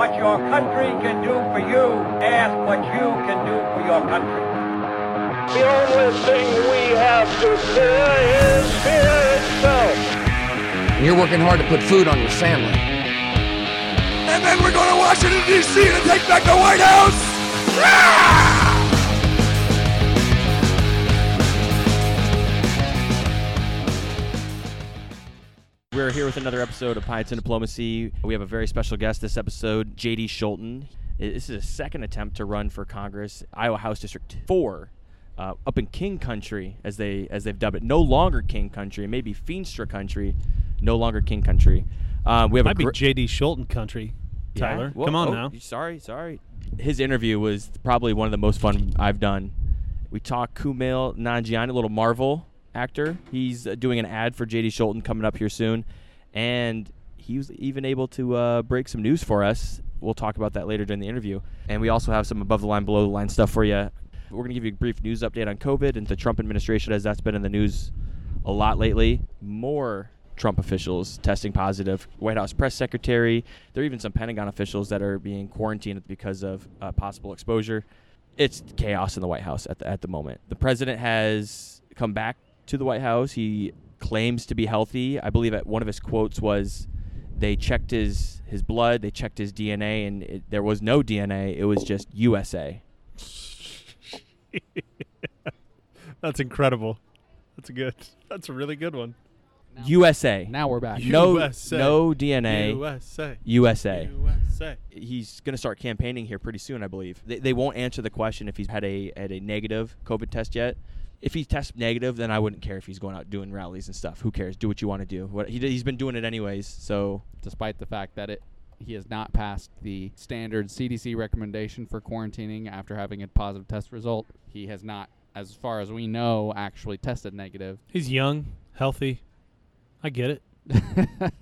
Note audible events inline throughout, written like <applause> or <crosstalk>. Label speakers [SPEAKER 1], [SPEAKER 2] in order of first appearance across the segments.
[SPEAKER 1] what your country can do for you. Ask what you can do for your country.
[SPEAKER 2] The only thing we have to fear is fear itself.
[SPEAKER 3] You're working hard to put food on your family.
[SPEAKER 4] And then we're going to Washington, D.C. to take back the White House! Ah!
[SPEAKER 5] We're here with another episode of Pints and Diplomacy. We have a very special guest this episode, JD Scholten. This is a second attempt to run for Congress, Iowa House District 4, uh, up in King Country, as they as they've dubbed it. No longer King Country, maybe Feenstra Country, no longer King Country. Um, we have
[SPEAKER 6] Might
[SPEAKER 5] a
[SPEAKER 6] be J.D. Scholten country,
[SPEAKER 5] Yeah?
[SPEAKER 6] Tyler.
[SPEAKER 5] Well,
[SPEAKER 6] Come on
[SPEAKER 5] oh,
[SPEAKER 6] now.
[SPEAKER 5] Sorry, sorry. His interview was probably one of the most fun I've done. We talked Kumail Nanjiani, a little Marvel actor. He's uh, doing an ad for JD Scholten coming up here soon, and he was even able to uh, break some news for us. We'll talk about that later during the interview. And we also have some above the line, below the line stuff for you. We're going to give you a brief news update on COVID and the Trump administration, as that's been in the news a lot lately. More Trump officials testing positive. White House press secretary. There are even some Pentagon officials that are being quarantined because of uh, possible exposure. It's chaos in the White House at the, at the moment. The president has come back to the White House. He claims to be healthy. I believe at one of his quotes was, "They checked his his blood, they checked his DNA, and it, there was no DNA. It was just USA." <laughs>
[SPEAKER 6] That's incredible. That's a good. That's a really good one.
[SPEAKER 5] USA.
[SPEAKER 7] Now we're back.
[SPEAKER 5] no,
[SPEAKER 6] USA.
[SPEAKER 5] no DNA.
[SPEAKER 6] USA.
[SPEAKER 5] USA.
[SPEAKER 6] USA.
[SPEAKER 5] He's going to start campaigning here pretty soon, I believe. They, they won't answer the question if he's had a had a negative COVID test yet. If he tests negative, then I wouldn't care if he's going out doing rallies and stuff. Who cares? Do what you want to do. What he, he's been doing it anyways. So
[SPEAKER 7] Despite the fact that it he has not passed the standard CDC recommendation for quarantining after having a positive test result. He has not, as far as we know, actually tested negative.
[SPEAKER 6] He's young, healthy. I get it. <laughs>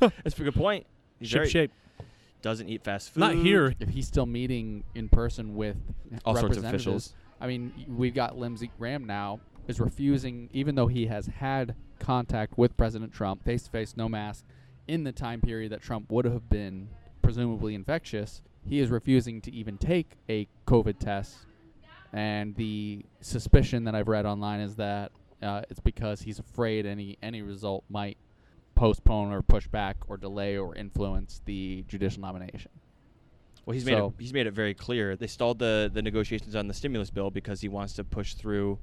[SPEAKER 5] that's a good point. He's
[SPEAKER 6] Ship
[SPEAKER 5] very-
[SPEAKER 6] shape.
[SPEAKER 5] Doesn't eat fast food.
[SPEAKER 6] Not here.
[SPEAKER 7] if he's still meeting in person with
[SPEAKER 5] All sorts of
[SPEAKER 7] representatives-
[SPEAKER 5] officials.
[SPEAKER 7] I mean, we've got Lindsey Graham now is refusing, even though he has had contact with President Trump face to face, no mask, in the time period that Trump would have been presumably infectious. He is refusing to even take a COVID test, and the suspicion that I've read online is that uh, it's because he's afraid any any result might postpone or push back or delay or influence the judicial nomination.
[SPEAKER 5] Well, he's made it, he's made it very clear. They stalled the the negotiations on the stimulus bill because he wants to push through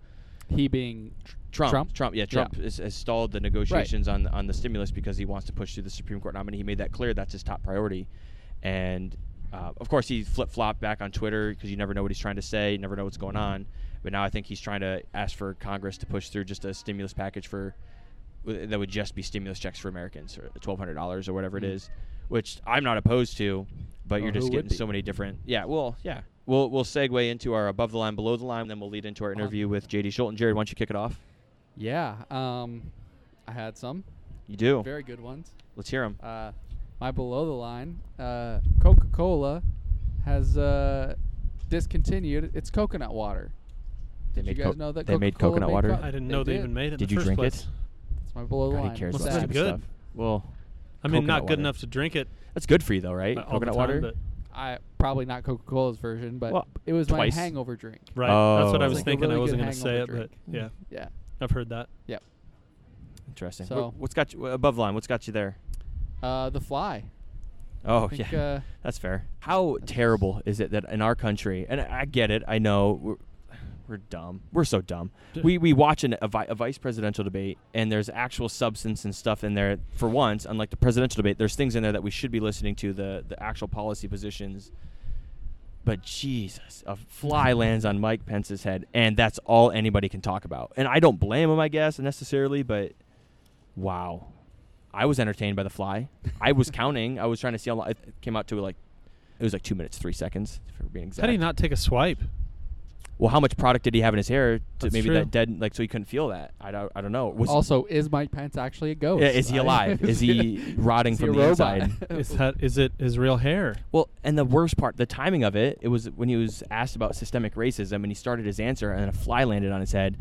[SPEAKER 7] He being
[SPEAKER 5] Trump.
[SPEAKER 7] Trump?
[SPEAKER 5] yeah,
[SPEAKER 7] Yeah.
[SPEAKER 5] Trump Has, has stalled the negotiations on on the stimulus because he wants to push through the Supreme Court nominee. He made that clear. That's his top priority, and uh, of course he flip flopped back on Twitter because you never know what he's trying to say, you never know what's going on. But now I think he's trying to ask for Congress to push through just a stimulus package for that would just be stimulus checks for Americans, or twelve hundred dollars or whatever it is, which I'm not opposed to. But
[SPEAKER 7] Well,
[SPEAKER 5] you're just getting so many different. Yeah, well, yeah. We'll we'll segue into our above the line, below the line, then we'll lead into our interview with JD Scholten. Jared, why don't you kick it off?
[SPEAKER 7] Yeah, um, I had some
[SPEAKER 5] You do.
[SPEAKER 7] very good ones.
[SPEAKER 5] Let's hear them.
[SPEAKER 7] Uh, my below the line, uh, Coca Cola has uh, discontinued its coconut water.
[SPEAKER 5] They
[SPEAKER 7] Did
[SPEAKER 5] made
[SPEAKER 7] you guys
[SPEAKER 5] co-
[SPEAKER 7] know that
[SPEAKER 5] they made
[SPEAKER 7] Coca-Cola
[SPEAKER 5] coconut
[SPEAKER 7] made
[SPEAKER 5] water?
[SPEAKER 7] co-
[SPEAKER 6] I didn't
[SPEAKER 7] They
[SPEAKER 6] know they
[SPEAKER 7] did.
[SPEAKER 6] even made it in
[SPEAKER 5] Did
[SPEAKER 6] the
[SPEAKER 5] you
[SPEAKER 6] first
[SPEAKER 5] drink
[SPEAKER 6] place.
[SPEAKER 5] it?
[SPEAKER 7] That's my below the
[SPEAKER 5] God,
[SPEAKER 7] line.
[SPEAKER 5] he cares
[SPEAKER 6] Must
[SPEAKER 5] about
[SPEAKER 6] have
[SPEAKER 7] Sad.
[SPEAKER 5] stupid
[SPEAKER 6] good.
[SPEAKER 5] stuff. Well,
[SPEAKER 6] I mean, not good
[SPEAKER 5] water.
[SPEAKER 6] enough to drink it
[SPEAKER 5] that's good for you though, right?
[SPEAKER 6] uh, all
[SPEAKER 5] Coconut
[SPEAKER 6] time,
[SPEAKER 5] water.
[SPEAKER 6] but
[SPEAKER 7] I probably not Coca Cola's version, but
[SPEAKER 5] Well,
[SPEAKER 7] it was
[SPEAKER 5] twice.
[SPEAKER 7] my hangover drink.
[SPEAKER 6] right. That's what I
[SPEAKER 5] Oh.
[SPEAKER 6] was
[SPEAKER 7] like a
[SPEAKER 6] thinking. I
[SPEAKER 7] really
[SPEAKER 6] wasn't going to say it,
[SPEAKER 7] hangover
[SPEAKER 6] but yeah,
[SPEAKER 7] Yeah.
[SPEAKER 6] I've heard that. Yep.
[SPEAKER 5] Interesting.
[SPEAKER 7] So-
[SPEAKER 5] Wh- what's got you above line? What's got you there?
[SPEAKER 7] Uh, the Fly.
[SPEAKER 5] Oh
[SPEAKER 7] think,
[SPEAKER 5] yeah,
[SPEAKER 7] uh,
[SPEAKER 5] that's fair. How terrible is it that in our country, and I get it, I know we're, we're dumb. We're so dumb. We we watch an, a, vi- a vice presidential debate, and there's actual substance and stuff in there. For once, unlike the presidential debate, there's things in there that we should be listening to the the actual policy positions. But Jesus, a fly <laughs> lands on Mike Pence's head, and that's all anybody can talk about. And I don't blame him, I guess, necessarily, but wow. I was entertained by the fly. I was <laughs> counting. I was trying to see how long it came out to like it was like two minutes, three seconds, for being exact.
[SPEAKER 6] How do you not take a swipe?
[SPEAKER 5] Well, how much product did he have in his hair to
[SPEAKER 6] That's
[SPEAKER 5] maybe
[SPEAKER 6] true.
[SPEAKER 5] that dead like so he couldn't feel that? I don't I don't know. Was
[SPEAKER 7] also, is Mike Pence actually a ghost?
[SPEAKER 5] yeah, is he alive? <laughs> is he rotting
[SPEAKER 7] is he
[SPEAKER 5] from
[SPEAKER 7] a
[SPEAKER 5] the
[SPEAKER 7] robot?
[SPEAKER 5] inside? <laughs>
[SPEAKER 6] Is that is it his real hair?
[SPEAKER 5] Well, and the worst part, the timing of it, it was when he was asked about systemic racism and he started his answer and a fly landed on his head.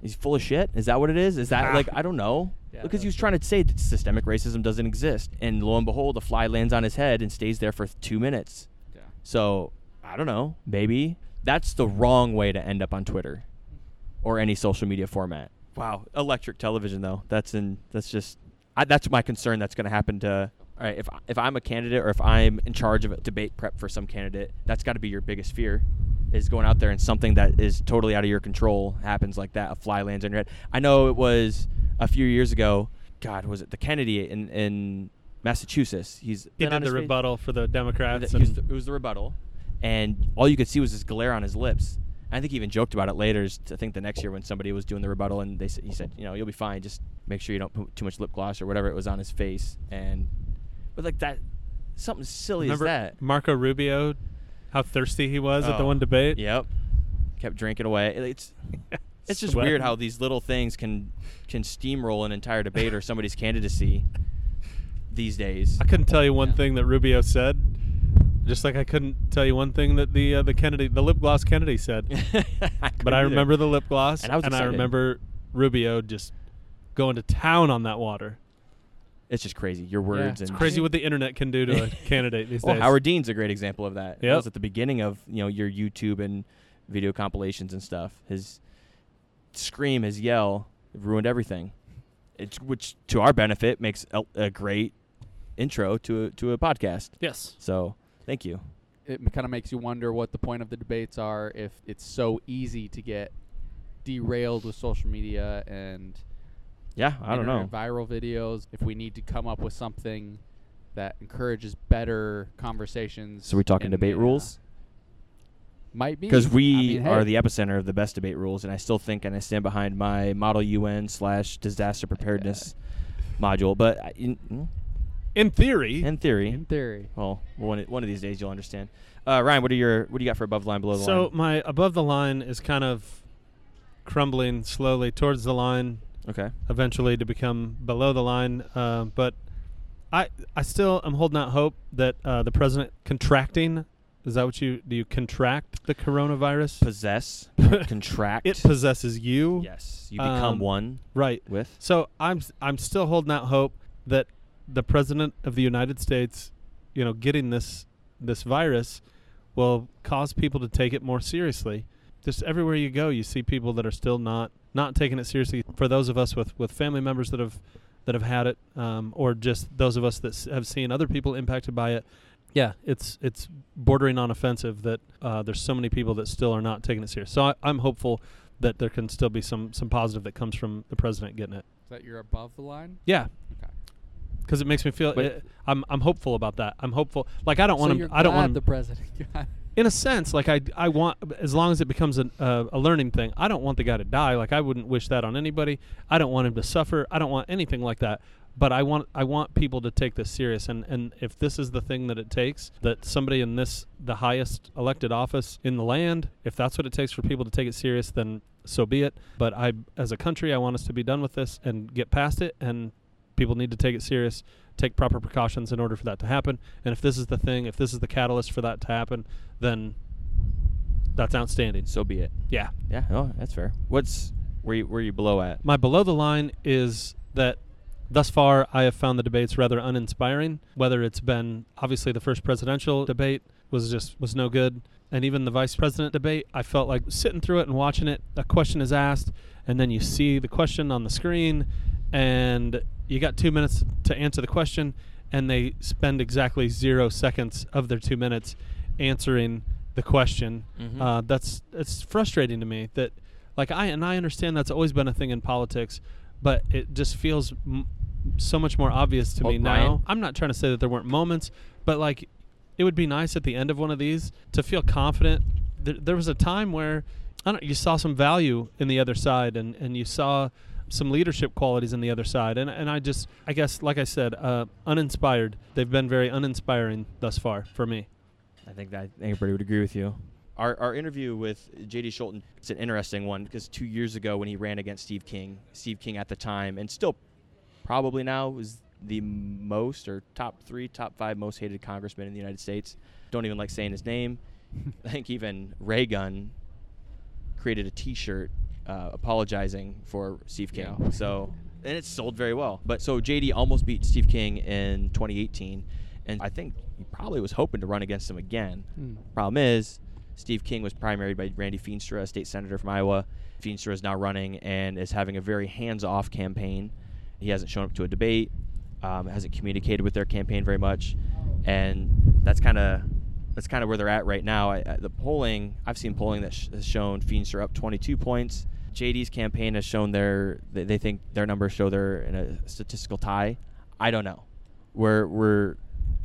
[SPEAKER 5] He's full of shit. Is that what it is? Is that like I don't know. <laughs>
[SPEAKER 7] Yeah,
[SPEAKER 5] because he was trying to say that systemic racism doesn't exist, and lo and behold, the fly lands on his head and stays there for two minutes.
[SPEAKER 7] Yeah.
[SPEAKER 5] So I don't know. Maybe that's the wrong way to end up on Twitter or any social media format. Wow, electric television though. That's in. That's just. I, that's my concern. That's going to happen to. All right, if if I'm a candidate or if I'm in charge of a debate prep for some candidate, that's got to be your biggest fear, is going out there and something that is totally out of your control happens like that. A fly lands on your head. I know it was a few years ago. God, was it the Kennedy in in Massachusetts? He's
[SPEAKER 6] He
[SPEAKER 5] been on
[SPEAKER 6] did the
[SPEAKER 5] his face-
[SPEAKER 6] rebuttal for the Democrats.
[SPEAKER 5] it was, the, it was the rebuttal, and all you could see was this glare on his lips. I think he even joked about it later. I think the next year when somebody was doing the rebuttal, and they said, he said, you know, you'll be fine. Just make sure you don't put too much lip gloss or whatever it was on his face. And but like that, something silly
[SPEAKER 6] Remember
[SPEAKER 5] as that.
[SPEAKER 6] Marco Rubio, how thirsty he was at the
[SPEAKER 5] oh,
[SPEAKER 6] one debate?
[SPEAKER 5] Yep. Kept drinking away. It's <laughs> it's just weird how these little things can can steamroll an entire debate or somebody's candidacy <laughs> these days.
[SPEAKER 6] I couldn't tell you one
[SPEAKER 7] Yeah.
[SPEAKER 6] thing that Rubio said, just like I couldn't tell you one thing that the uh, the Kennedy, the lip gloss Kennedy said. <laughs> but I remember the lip gloss,
[SPEAKER 5] And I was excited.
[SPEAKER 6] remember Rubio just going to town on that water.
[SPEAKER 5] It's just crazy. Your words
[SPEAKER 7] it's
[SPEAKER 5] and
[SPEAKER 6] Crazy what the internet can do to a <laughs> candidate these
[SPEAKER 5] Well,
[SPEAKER 6] days.
[SPEAKER 5] Howard Dean's a great example of that. That
[SPEAKER 6] Yep.
[SPEAKER 5] was at the beginning of you know your YouTube and video compilations and stuff. His scream, his yell, ruined everything. It's which to our benefit makes a, a great intro to a, to a podcast.
[SPEAKER 6] yes.
[SPEAKER 5] So thank you.
[SPEAKER 7] It kind of makes you wonder what the point of the debates are if it's so easy to get derailed with social media and
[SPEAKER 5] Yeah, I don't know.
[SPEAKER 7] viral videos. If we need to come up with something that encourages better conversations.
[SPEAKER 5] So we talking debate
[SPEAKER 7] the, uh,
[SPEAKER 5] rules
[SPEAKER 7] Might be
[SPEAKER 5] because we
[SPEAKER 7] I mean,
[SPEAKER 5] are the epicenter of the best debate rules, and I still think and I stand behind my Model UN slash disaster preparedness <laughs> module. But I, in, mm,
[SPEAKER 6] In theory,
[SPEAKER 5] in theory,
[SPEAKER 7] in theory.
[SPEAKER 5] Well, one one of these days you'll understand. Uh, Ryan, what are your what do you got for above the line, below the
[SPEAKER 6] so
[SPEAKER 5] line?
[SPEAKER 6] So my above the line is kind of crumbling slowly towards the line,
[SPEAKER 5] Okay.
[SPEAKER 6] eventually to become below the line. Uh, but I I still am holding out hope that uh, the president contracting is that what you do? You contract the coronavirus?
[SPEAKER 5] Possess, <laughs> contract.
[SPEAKER 6] it possesses you,
[SPEAKER 5] Yes, you become
[SPEAKER 6] Um,
[SPEAKER 5] one
[SPEAKER 6] right?
[SPEAKER 5] with.
[SPEAKER 6] So I'm s- I'm still holding out hope that the president of the United States, you know, getting this this virus will cause people to take it more seriously. Just everywhere you go, you see people that are still not not taking it seriously. For those of us with with family members that have that have had it, um, or just those of us that s- have seen other people impacted by it. Yeah, it's it's bordering on offensive that uh, there's so many people that still are not taking it serious. So I, I'm hopeful that there can still be some some positive that comes from the president getting it.
[SPEAKER 7] Is that you're above the line?
[SPEAKER 6] Yeah,
[SPEAKER 7] Okay.
[SPEAKER 6] Because it makes me feel.
[SPEAKER 5] But-
[SPEAKER 6] uh, I'm I'm hopeful about that. I'm hopeful. Like I don't
[SPEAKER 7] so
[SPEAKER 6] want
[SPEAKER 7] you're.
[SPEAKER 6] I don't
[SPEAKER 7] glad
[SPEAKER 6] want
[SPEAKER 7] the president. <laughs>
[SPEAKER 6] In a sense, like I I want as long as it becomes an, uh, a learning thing. I don't want the guy to die. Like I wouldn't wish that on anybody. I don't want him to suffer. I don't want anything like that. But I want I want people to take this serious. And and if this is the thing that it takes, that somebody in this the highest elected office in the land, if that's what it takes for people to take it serious, then so be it. But I, as a country, I want us to be done with this and get past it. And people need to take it serious, take proper precautions in order for that to happen. And if this is the thing, if this is the catalyst for that to happen, then that's outstanding.
[SPEAKER 5] So be it.
[SPEAKER 6] Yeah.
[SPEAKER 5] Yeah. Oh, that's fair. What's where you where you below at?
[SPEAKER 6] My below the line is that thus far I have found the debates rather uninspiring. Whether it's been obviously the first presidential debate was just was no good, and even the vice president debate, I felt like sitting through it and watching it. A question is asked, and then you see the question on the screen, and you got two minutes to answer the question, and they spend exactly zero seconds of their two minutes answering the question.
[SPEAKER 5] Mhm.
[SPEAKER 6] Uh, that's it's frustrating to me that like I and I understand that's always been a thing in politics, but it just feels m- so much more obvious to me now.
[SPEAKER 5] Ryan-
[SPEAKER 6] I'm not trying to say that there weren't moments, but like it would be nice at the end of one of these to feel confident. There, there was a time where I don't you saw some value in the other side and and you saw some leadership qualities in the other side and and I just I guess like I said uh, uninspired they've been very uninspiring thus far for me
[SPEAKER 5] I think that everybody would agree with you. Our, our interview with J.D. Scholten is an interesting one because two years ago when he ran against Steve King, Steve King at the time, and still probably now is the most or top three, top five most hated congressman in the United States. Don't even like saying his name. <laughs> I think even Ray Raygun created a T-shirt uh, apologizing for Steve King.
[SPEAKER 7] Yeah.
[SPEAKER 5] So and it sold very well. But so JD almost beat Steve King in 2018, and I think he probably was hoping to run against him again.
[SPEAKER 7] Hmm.
[SPEAKER 5] Problem is, Steve King was primaried by Randy Feenstra, a state senator from Iowa. Feenstra is now running and is having a very hands-off campaign. He hasn't shown up to a debate, um, hasn't communicated with their campaign very much, and that's kind of that's kind of where they're at right now. I, I, the polling I've seen polling that sh- has shown Feenstra up 22 points. JD's campaign has shown their they, think their numbers show they're in a statistical tie. I don't know. We're we're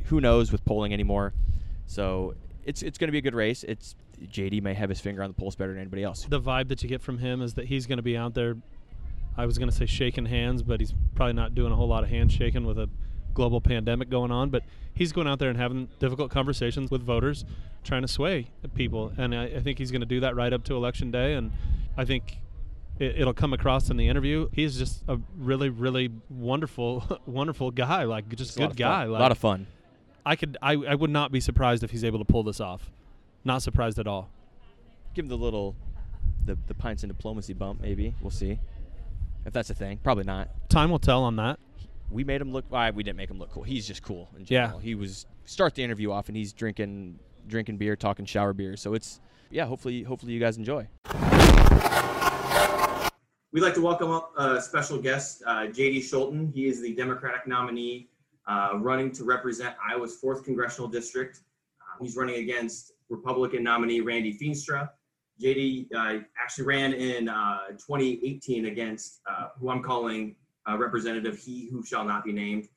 [SPEAKER 5] who knows with polling anymore. So it's it's going to be a good race. It's JD may have his finger on the pulse better than anybody else.
[SPEAKER 6] The vibe that you get from him is that he's going to be out there. I was going to say shaking hands, but he's probably not doing a whole lot of handshaking with a global pandemic going on. But he's going out there and having difficult conversations with voters, trying to sway people. And I, I think he's going to do that right up to election day. And I think it, it'll come across in the interview. He's just a really, really wonderful, <laughs> wonderful guy. Like just
[SPEAKER 5] It's a lot
[SPEAKER 6] good guy.
[SPEAKER 5] fun.
[SPEAKER 6] Like,
[SPEAKER 5] a lot of fun.
[SPEAKER 6] I could. I, I would not be surprised if he's able to pull this off. Not surprised at all.
[SPEAKER 5] Give him the little the the pints and diplomacy bump. Maybe we'll see if that's a thing. Probably not.
[SPEAKER 6] Time will tell on that.
[SPEAKER 5] We made him look. Well, we didn't make him look cool. He's just cool in general. Yeah. He was start the interview off and he's drinking drinking beer, talking shower beer. So it's yeah. Hopefully hopefully you guys enjoy.
[SPEAKER 8] We'd like to welcome up a special guest, uh, J.D. Scholten. He is the Democratic nominee uh, running to represent Iowa's 4th Congressional District. Uh, he's running against Republican nominee Randy Feenstra. J.D. Uh, actually ran in uh, 2018 against uh, who I'm calling uh, Representative He Who Shall Not Be Named.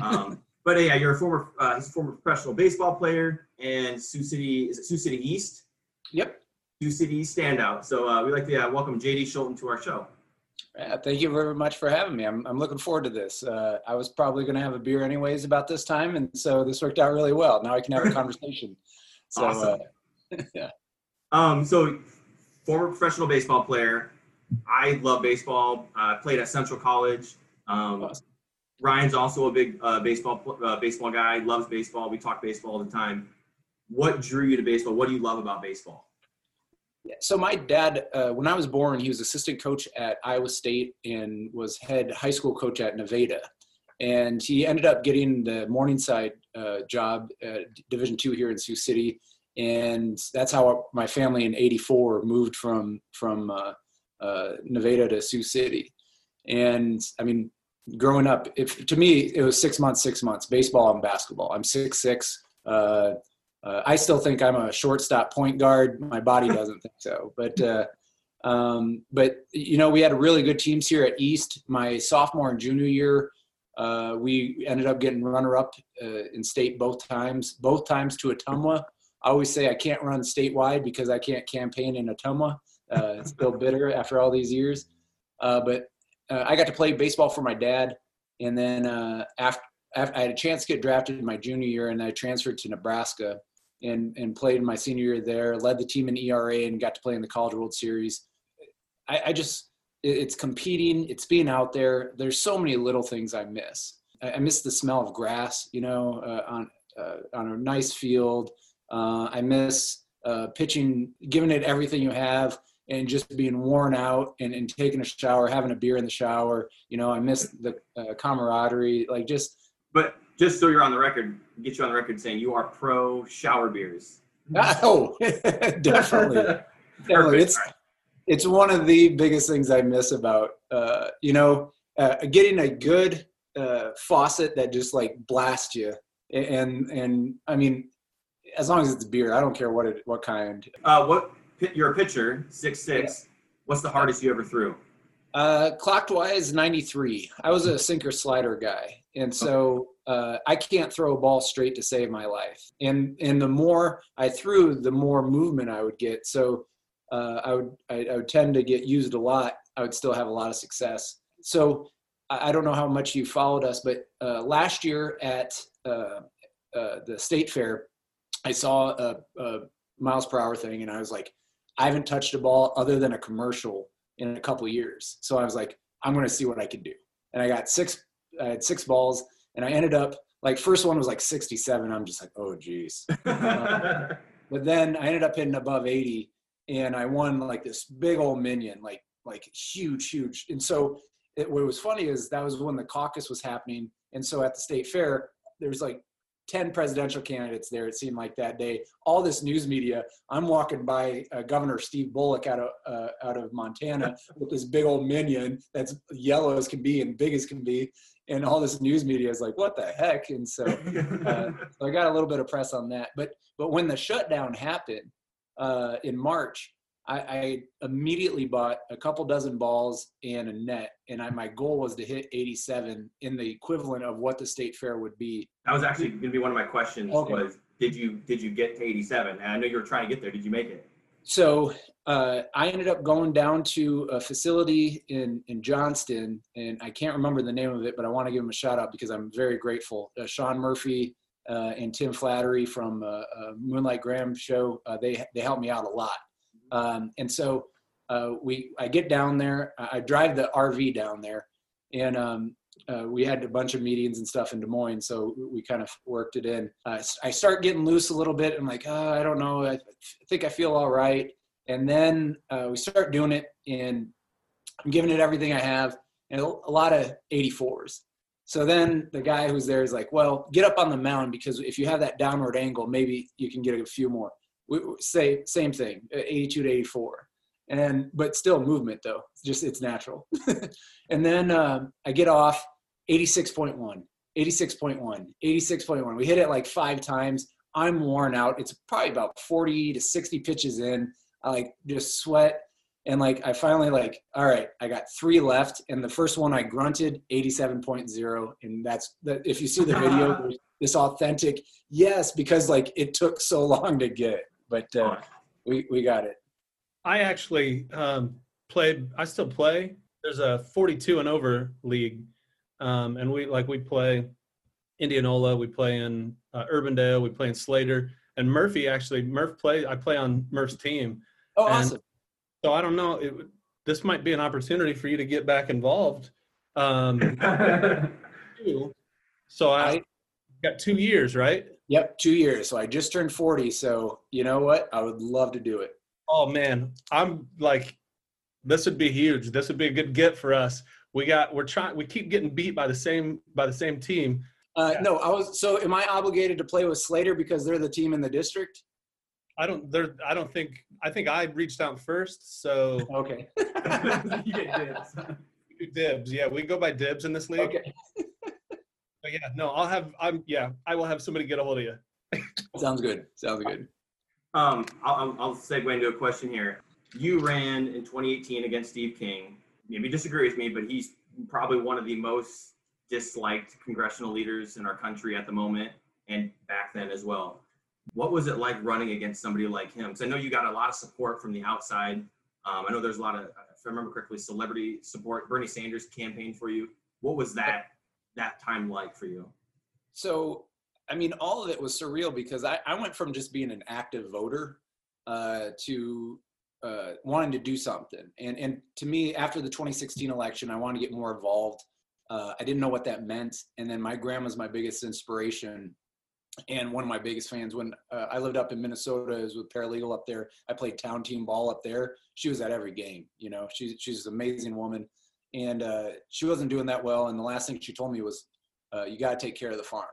[SPEAKER 8] Um, <laughs> but yeah, you're a former, uh, he's a former professional baseball player and Sioux City, is it Sioux City East?
[SPEAKER 9] Yep.
[SPEAKER 8] Sioux City East standout. So uh, we'd like to uh, welcome J.D. Scholten to our show.
[SPEAKER 9] Uh, thank you very much for having me. I'm, I'm looking forward to this. Uh, I was probably going to have a beer anyways about this time, and so this worked out really well. Now I can have a <laughs> conversation. So,
[SPEAKER 8] Awesome.
[SPEAKER 9] uh, <laughs> yeah.
[SPEAKER 8] Um, so former professional baseball player. I love baseball. Uh, played at Central College. Um,
[SPEAKER 9] Awesome.
[SPEAKER 8] Ryan's also a big uh, baseball uh, baseball guy. Loves baseball. We talk baseball all the time. What drew you to baseball? What do you love about baseball?
[SPEAKER 9] So my dad, uh, when I was born, he was assistant coach at Iowa State and was head high school coach at Nevada. And he ended up getting the Morningside uh, job Division two here in Sioux City, and that's how my family in '84 moved from from uh, uh, Nevada to Sioux City. And I mean, growing up, if to me it was six months, six months, baseball and basketball. I'm six six. Uh, uh, I still think I'm a shortstop point guard. My body <laughs> doesn't think so. But uh, um, but you know, we had really good teams here at East. My sophomore and junior year, uh, we ended up getting runner up uh, in state both times. Both times to Ottumwa. I always say I can't run statewide because I can't campaign in Ottumwa. Uh, it's still <laughs> bitter after all these years. Uh, but uh, I got to play baseball for my dad, and then uh, after, after I had a chance to get drafted in my junior year, and I transferred to Nebraska and and played in my senior year there. Led the team in ERA and got to play in the College World Series. I, I just it's competing, it's being out there. There's so many little things I miss. I, I miss the smell of grass, you know, uh, on uh, on a nice field. Uh, I miss uh, pitching, giving it everything you have, and just being worn out and, and taking a shower, having a beer in the shower. You know, I miss the uh, camaraderie, like just
[SPEAKER 8] But just so you're on the record, get you on the record saying you are pro shower beers. <laughs>
[SPEAKER 9] oh, <laughs> definitely. <laughs> Definitely. It's it's one of the biggest things I miss about uh, you know uh, getting a good uh, faucet that just like blasts you and and I mean as long as it's beer I don't care what it what kind
[SPEAKER 8] Uh, what you're a pitcher, six six. What's the hardest you ever threw?
[SPEAKER 9] uh, clockwise 93 I was a sinker slider guy and so uh, I can't throw a ball straight to save my life and and the more I threw the more movement I would get so uh, I would I, I would tend to get used a lot. I would still have a lot of success. So I, I don't know how much you followed us, but uh, last year at uh, uh, the state fair, I saw a, a miles per hour thing, and I was like, I haven't touched a ball other than a commercial in a couple of years. So I was like, I'm going to see what I can do, and I got six. I had six balls, and I ended up like first one was like 67. I'm just like, oh geez. <laughs> But then I ended up hitting above 80 and I won like this big old minion, like like huge, huge. And so it, what was funny is that was when the caucus was happening, and so at the state fair, there's like 10 presidential candidates there, it seemed like that day. All this news media. I'm walking by uh, Governor Steve Bullock out of, uh, out of Montana <laughs> with this big old minion that's yellow as can be and big as can be. And all this news media is like, what the heck? And so, <laughs> uh, so I got a little bit of press on that. But, but when the shutdown happened uh, in March, I, I, immediately bought a couple dozen balls and a net, and I, my goal was to hit 87 in the equivalent of what the state fair would be.
[SPEAKER 8] That was actually going to be one of my questions.
[SPEAKER 9] Okay.
[SPEAKER 8] Was did you did you get to 87? And I know you were trying to get there. Did you make it?
[SPEAKER 9] So uh, I ended up going down to a facility in in Johnston, and I can't remember the name of it, but I want to give them a shout out because I'm very grateful. Uh, Sean Murphy uh, and Tim Flattery from uh, uh, Moonlight Graham show uh, they they helped me out a lot. Um, and so uh, we, I get down there, I I drive the RV down there, and um, uh, we had a bunch of meetings and stuff in Des Moines, so we kind of worked it in. Uh, I start getting loose a little bit. I'm like, oh, I don't know, I th- think I feel all right. And then uh, we start doing it, and I'm giving it everything I have, and a lot of 84s. So then the guy who's there is like, well, get up on the mound because if you have that downward angle, maybe you can get a few more we say same thing uh, 82 to 84 and but still movement though just it's natural. <laughs> And then um, i get off 86.1 86.1 86.1 we hit it like five times. I'm worn out. It's probably about 40 to 60 pitches in. I like just sweat. And like i finally like all right i got three left. And the first one i grunted 87.0 and that's that if you see the video <laughs> this authentic yes because like it took so <laughs> long to get but uh, we we got it.
[SPEAKER 6] I actually um, played. I still play. There's a 42 and over league, um, and we like we play Indianola. We play in uh, Urbandale. We play in Slater. And Murphy actually Murph play. I play on Murph's team.
[SPEAKER 9] Oh,
[SPEAKER 6] And
[SPEAKER 9] awesome!
[SPEAKER 6] So I don't know. It, this might be an opportunity for you to get back involved. Um, <laughs> so I,
[SPEAKER 9] I-
[SPEAKER 6] got two years, right?
[SPEAKER 9] Yep, two years. So I just turned forty. So you know what? I would love to do it.
[SPEAKER 6] Oh man, I'm like, this would be huge. This would be a good get for us. We got, we're trying, we keep getting beat by the same by the same team.
[SPEAKER 9] Uh,
[SPEAKER 6] Yeah.
[SPEAKER 9] No, I was. So am I obligated to play with Slater because they're the team in the district?
[SPEAKER 6] I don't, there, I don't think, I think I reached out first, so
[SPEAKER 9] Okay. <laughs>
[SPEAKER 6] you get dibs. <laughs> Do dibs, yeah, we go by dibs in this league.
[SPEAKER 9] okay.
[SPEAKER 6] But yeah, no, I'll have, I'm, yeah, I will have somebody get a hold of you. <laughs>
[SPEAKER 9] Sounds good. Sounds good.
[SPEAKER 8] Um, I'll, I'll- I'll segue into a question here. You ran in 2018 against Steve King. Maybe disagree with me, but he's probably one of the most disliked congressional leaders in our country at the moment and back then as well. What was it like running against somebody like him? Because I know you got a lot of support from the outside. Um, I know there's a lot of, if I remember correctly, celebrity support. Bernie Sanders campaigned for you. What was that that time like for you?
[SPEAKER 9] So, I mean, all of it was surreal because I, I went from just being an active voter uh, to uh, wanting to do something. And, and to me, after the 2016 election, I wanted to get more involved. Uh, I didn't know what that meant. And then my grandma's my biggest inspiration and one of my biggest fans. When uh, I lived up in Minnesota, was with paralegal up there. I played town team ball up there. She was at every game. You know, she's she's an amazing woman, and uh, she wasn't doing that well. And the last thing she told me was, uh, "You got to take care of the farm."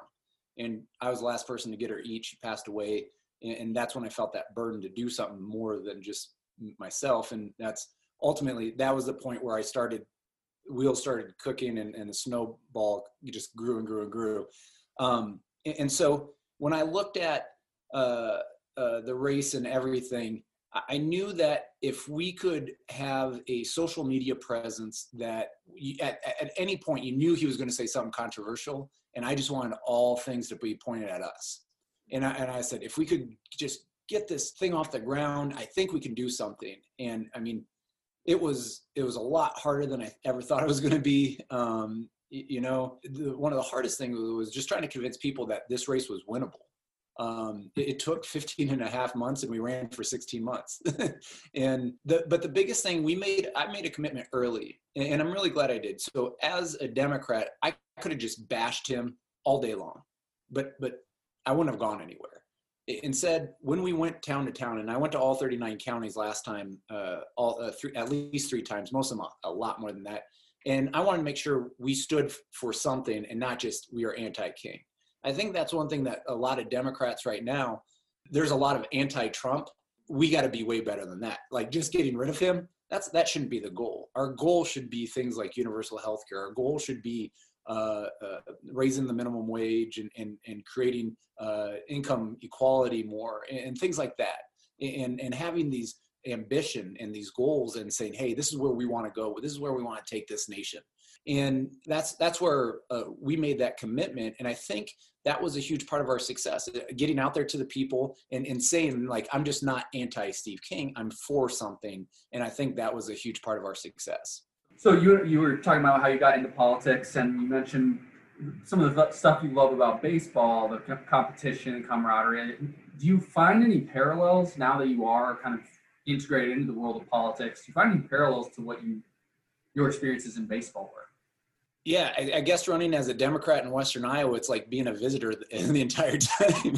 [SPEAKER 9] And I was the last person to get her eat. She passed away, and, and that's when I felt that burden to do something more than just myself. And that's ultimately that was the point where I started. Wheels started cooking, and, and the snowball just grew and grew and grew. Um, and, and so when I looked at uh, uh, the race and everything, I- knew that if we could have a social media presence that you, at, at any point you knew he was going to say something controversial, and I just wanted all things to be pointed at us. And I, and I said, if we could just get this thing off the ground, I think we can do something. And I mean, it was it was a lot harder than I ever thought it was going to be. Um, you know, the, one of the hardest things was just trying to convince people that this race was winnable. Um, it, it took 15 and a half months and we ran for 16 months. <laughs> and the, but the biggest thing we made, I made a commitment early and, and I'm really glad I did. So as a Democrat, I could have just bashed him all day long, but, but I wouldn't have gone anywhere. Instead, when we went town to town, and I went to all 39 counties last time, uh, all uh, three, at least three times, most of them a, a lot more than that. And I wanted to make sure we stood for something and not just we are anti-King. I think that's one thing that a lot of Democrats right now, there's a lot of anti-Trump. We got to be way better than that. Like just getting rid of him, that's that shouldn't be the goal. Our goal should be things like universal health care. Our goal should be uh, uh, raising the minimum wage and, and, and creating uh, income equality more and, and, things like that. And, and having these ambition and these goals and saying, hey, this is where we want to go. This is where we want to take this nation. And that's that's where uh, we made that commitment. And I think that was a huge part of our success, uh, getting out there to the people and, and saying like, I'm just not anti Steve King. I'm for something. And I think that was a huge part of our success.
[SPEAKER 10] So you you were talking about how you got into politics, and you mentioned some of the stuff you love about baseball, the competition, camaraderie. Do you find any parallels now that you are kind of integrated into the world of politics? Do you find any parallels to what you your experiences in baseball were?
[SPEAKER 9] Yeah, I, I guess running as a Democrat in Western Iowa, it's like being a visitor <laughs> the entire time.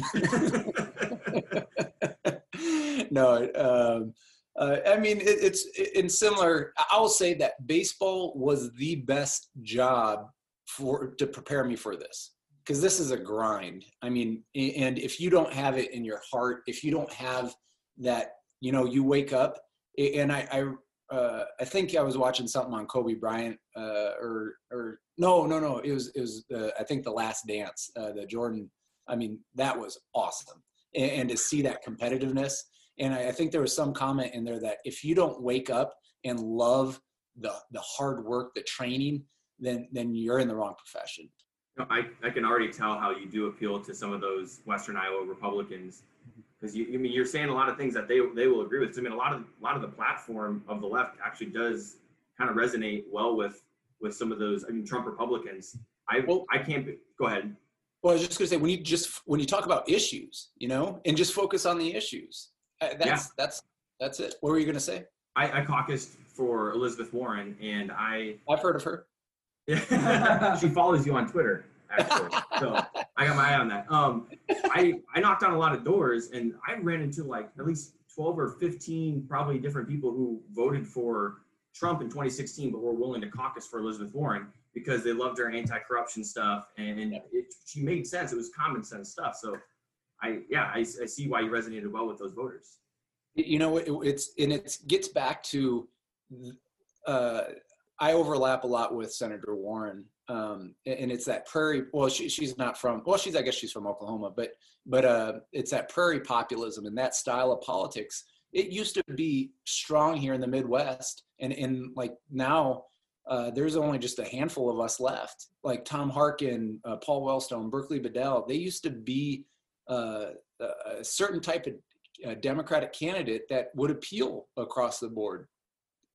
[SPEAKER 9] <laughs> no, um, uh, I mean, it, it's in similar. I will say that baseball was the best job for to prepare me for this because this is a grind. I mean, and if you don't have it in your heart, if you don't have that, you know, you wake up and I, I, uh, I think I was watching something on Kobe Bryant, uh, or or no, no, no, it was it was uh, I think the Last Dance, uh, the Jordan. I mean, that was awesome, and, and to see that competitiveness and I, I think there was some comment in there that if you don't wake up and love the the hard work, the training, then then you're in the wrong profession.
[SPEAKER 8] I, I can already tell how you do appeal to some of those Western Iowa Republicans because you I mean you're saying a lot of things that they they will agree with. So, I mean a lot of a lot of the platform of the left actually does kind of resonate well with with some of those I mean Trump Republicans. I well, I can't be, go ahead.
[SPEAKER 9] Well, I was just going to say when you just when you talk about issues, you know, and just focus on the issues. Uh, that's yeah. that's that's it. What were you going to say?
[SPEAKER 8] I, I caucused for Elizabeth Warren, and I
[SPEAKER 9] I've heard of her. <laughs>
[SPEAKER 8] she follows you on Twitter, actually. so I got my eye on that. Um, I I knocked on a lot of doors, and I ran into like at least twelve or fifteen probably different people who voted for Trump in 2016, but were willing to caucus for Elizabeth Warren because they loved her anti-corruption stuff, and, and it, she made sense. It was common sense stuff. So I yeah, I, I see why you resonated well with those voters.
[SPEAKER 9] You know, it, it's and it gets back to uh, I overlap a lot with Senator Warren, um, and it's that prairie. Well, she, she's not from. Well, she's I guess she's from Oklahoma, but but uh, it's that prairie populism and that style of politics. It used to be strong here in the Midwest, and and like now. Uh, there's only just a handful of us left, like Tom Harkin, uh, Paul Wellstone, Berkley Bedell. They used to be uh, a certain type of uh, Democratic candidate that would appeal across the board.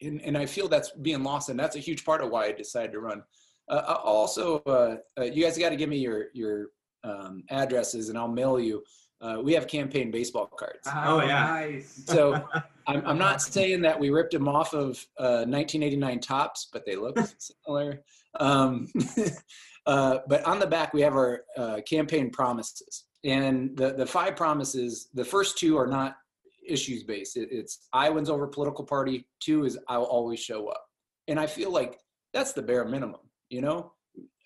[SPEAKER 9] And, and, I feel that's being lost, and that's a huge part of why I decided to run. Uh, also, uh, uh, you guys got to give me your your um, addresses, and I'll mail you. Uh, we have campaign baseball cards.
[SPEAKER 8] Oh, oh yeah.
[SPEAKER 10] Nice.
[SPEAKER 9] So <laughs> I'm, I'm not saying that we ripped them off of 1989 Topps, but they look <laughs> similar. Um, <laughs> but on the back, we have our campaign promises and the the five promises the first two are not issues based it, it's i wins over political party two is i'll always show up and i feel like that's the bare minimum you know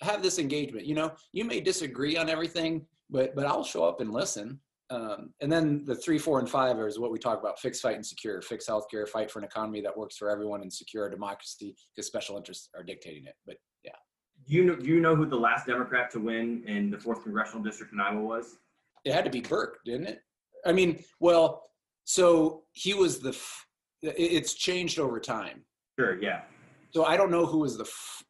[SPEAKER 9] have this engagement you know you may disagree on everything but but i'll show up and listen um, and then the three four and five is what we talk about fix fight and secure fix healthcare fight for an economy that works for everyone and secure a democracy because special interests are dictating it but yeah
[SPEAKER 8] you know do you know who the last democrat to win in the fourth congressional district in iowa was
[SPEAKER 9] it had to be Burke, didn't it? I mean, well, so he was the. it's changed over time.
[SPEAKER 8] Sure. Yeah.
[SPEAKER 9] So I don't know who was the.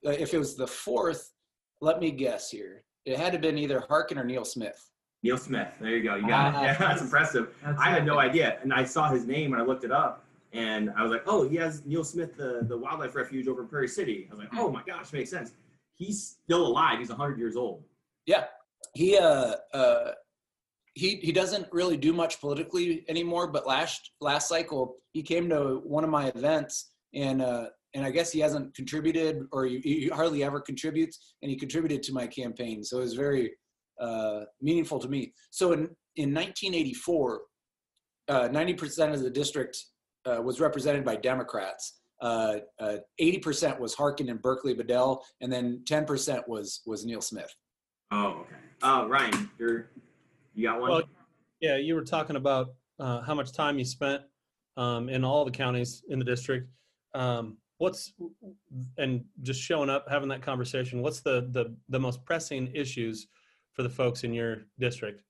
[SPEAKER 9] Uh, if it was the fourth, let me guess here. It had to have been either Harkin or Neal Smith.
[SPEAKER 8] Neal Smith. There you go. You got it. Yeah, <laughs> that's impressive. That's I had no idea, and I saw his name and I looked it up, and I was like, oh, he has Neal Smith, the the wildlife refuge over in Prairie City. I was like, oh my gosh, makes sense. He's still alive. He's 100 years old.
[SPEAKER 9] Yeah. He uh uh he he doesn't really do much politically anymore. But last last cycle, he came to one of my events, and uh, and I guess he hasn't contributed, or he, he, hardly ever contributes, and he contributed to my campaign. So it was very uh, meaningful to me. So in in 1984, uh, 90% of the district uh, was represented by Democrats. uh, uh, 80% was Harkin and Berkley Bedell, and then 10% was was Neal Smith.
[SPEAKER 8] Oh, okay. Uh, Ryan, you're you got one.
[SPEAKER 6] Well, yeah, you were talking about uh, how much time you spent um, in all the counties in the district. Um, what's and just showing up, having that conversation. What's the the the most pressing issues for the folks in your district?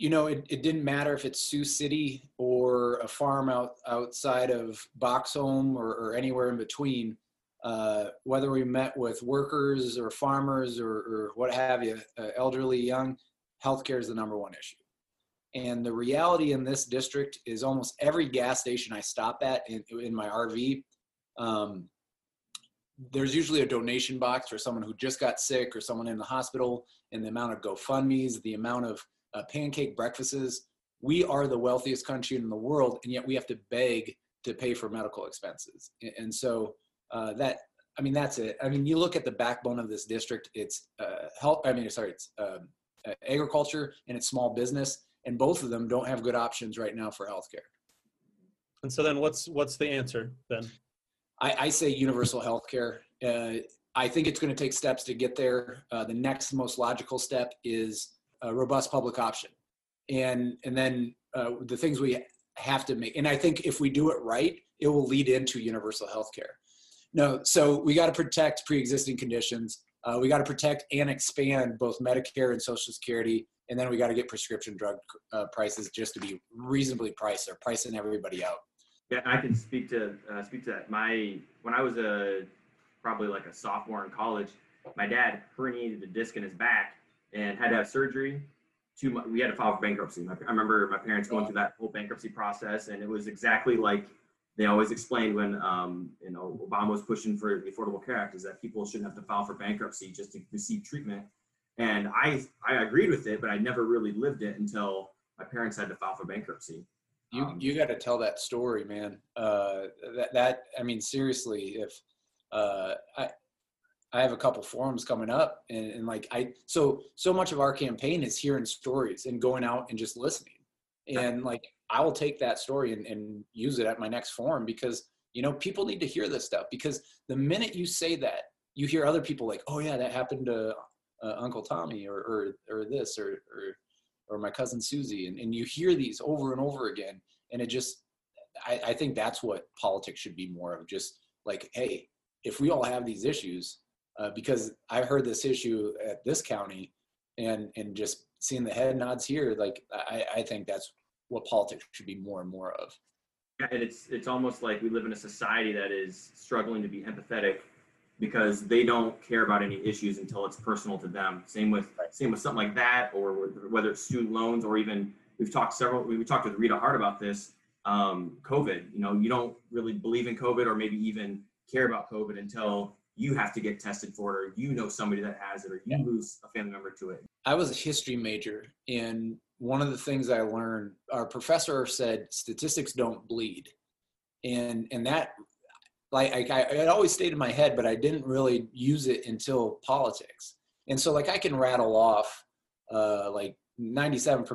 [SPEAKER 9] you know, it, it didn't matter if it's Sioux City or a farm out outside of Boxholm or, or anywhere in between. Uh, whether we met with workers or farmers or, or what have you, uh, elderly, young, healthcare is the number one issue. And the reality in this district is almost every gas station I stop at in, in my RV, um, there's usually a donation box for someone who just got sick or someone in the hospital, and the amount of GoFundMe's, the amount of uh, pancake breakfasts. We are the wealthiest country in the world, and yet we have to beg to pay for medical expenses. And, so uh, that, I mean, that's it. I mean, you look at the backbone of this district. It's uh, health. I mean, sorry, it's um, agriculture and it's small business, and both of them don't have good options right now for healthcare.
[SPEAKER 6] And so then, what's what's the answer then?
[SPEAKER 9] I, I say universal healthcare. Uh, I think it's going to take steps to get there. Uh, the next most logical step is a robust public option, and and then uh, the things we have to make. And I think if we do it right, it will lead into universal health care. No, so we got to protect pre-existing conditions. Uh, we got to protect and expand both Medicare and Social Security, and then we got to get prescription drug uh, prices just to be reasonably priced or pricing everybody out.
[SPEAKER 8] Yeah, I can speak to uh, speak to that. My when I was a probably like a sophomore in college, my dad herniated a disc in his back, and had to have surgery. Two, we had to file for bankruptcy. I remember my parents going through that whole bankruptcy process, and it was exactly like they always explained when um, you know Obama was pushing for the Affordable Care Act, is that people shouldn't have to file for bankruptcy just to receive treatment. And I I agreed with it, but I never really lived it until my parents had to file for bankruptcy.
[SPEAKER 9] You um, you got to tell that story, man. Uh, that that I mean, seriously, if uh, I I have a couple forums coming up and, and, like I so so much of our campaign is hearing stories and going out and just listening. And like I will take that story and, and use it at my next forum because you know people need to hear this stuff because the minute you say that you hear other people like oh yeah that happened to uh, Uncle Tommy or, or or this or or or my cousin Susie and, and you hear these over and over again and it just I, I think that's what politics should be more of just like hey if we all have these issues uh, because I heard this issue at this county, and and just seeing the head nods here, like I, I think that's what politics should be more and more of.
[SPEAKER 8] Yeah, and it's it's almost like we live in a society that is struggling to be empathetic because they don't care about any issues until it's personal to them. Same with same with something like that, or whether it's student loans, or even we've talked several. We talked with Rita Hart about this. Um, COVID. You know, you don't really believe in COVID, or maybe even care about COVID until you have to get tested for it or you know somebody that has it or you yeah. lose a family member to it
[SPEAKER 9] i was a history major and one of the things i learned our professor said statistics don't bleed and and that like I, it always stayed in my head but i didn't really use it until politics and so like i can rattle off uh, like 97%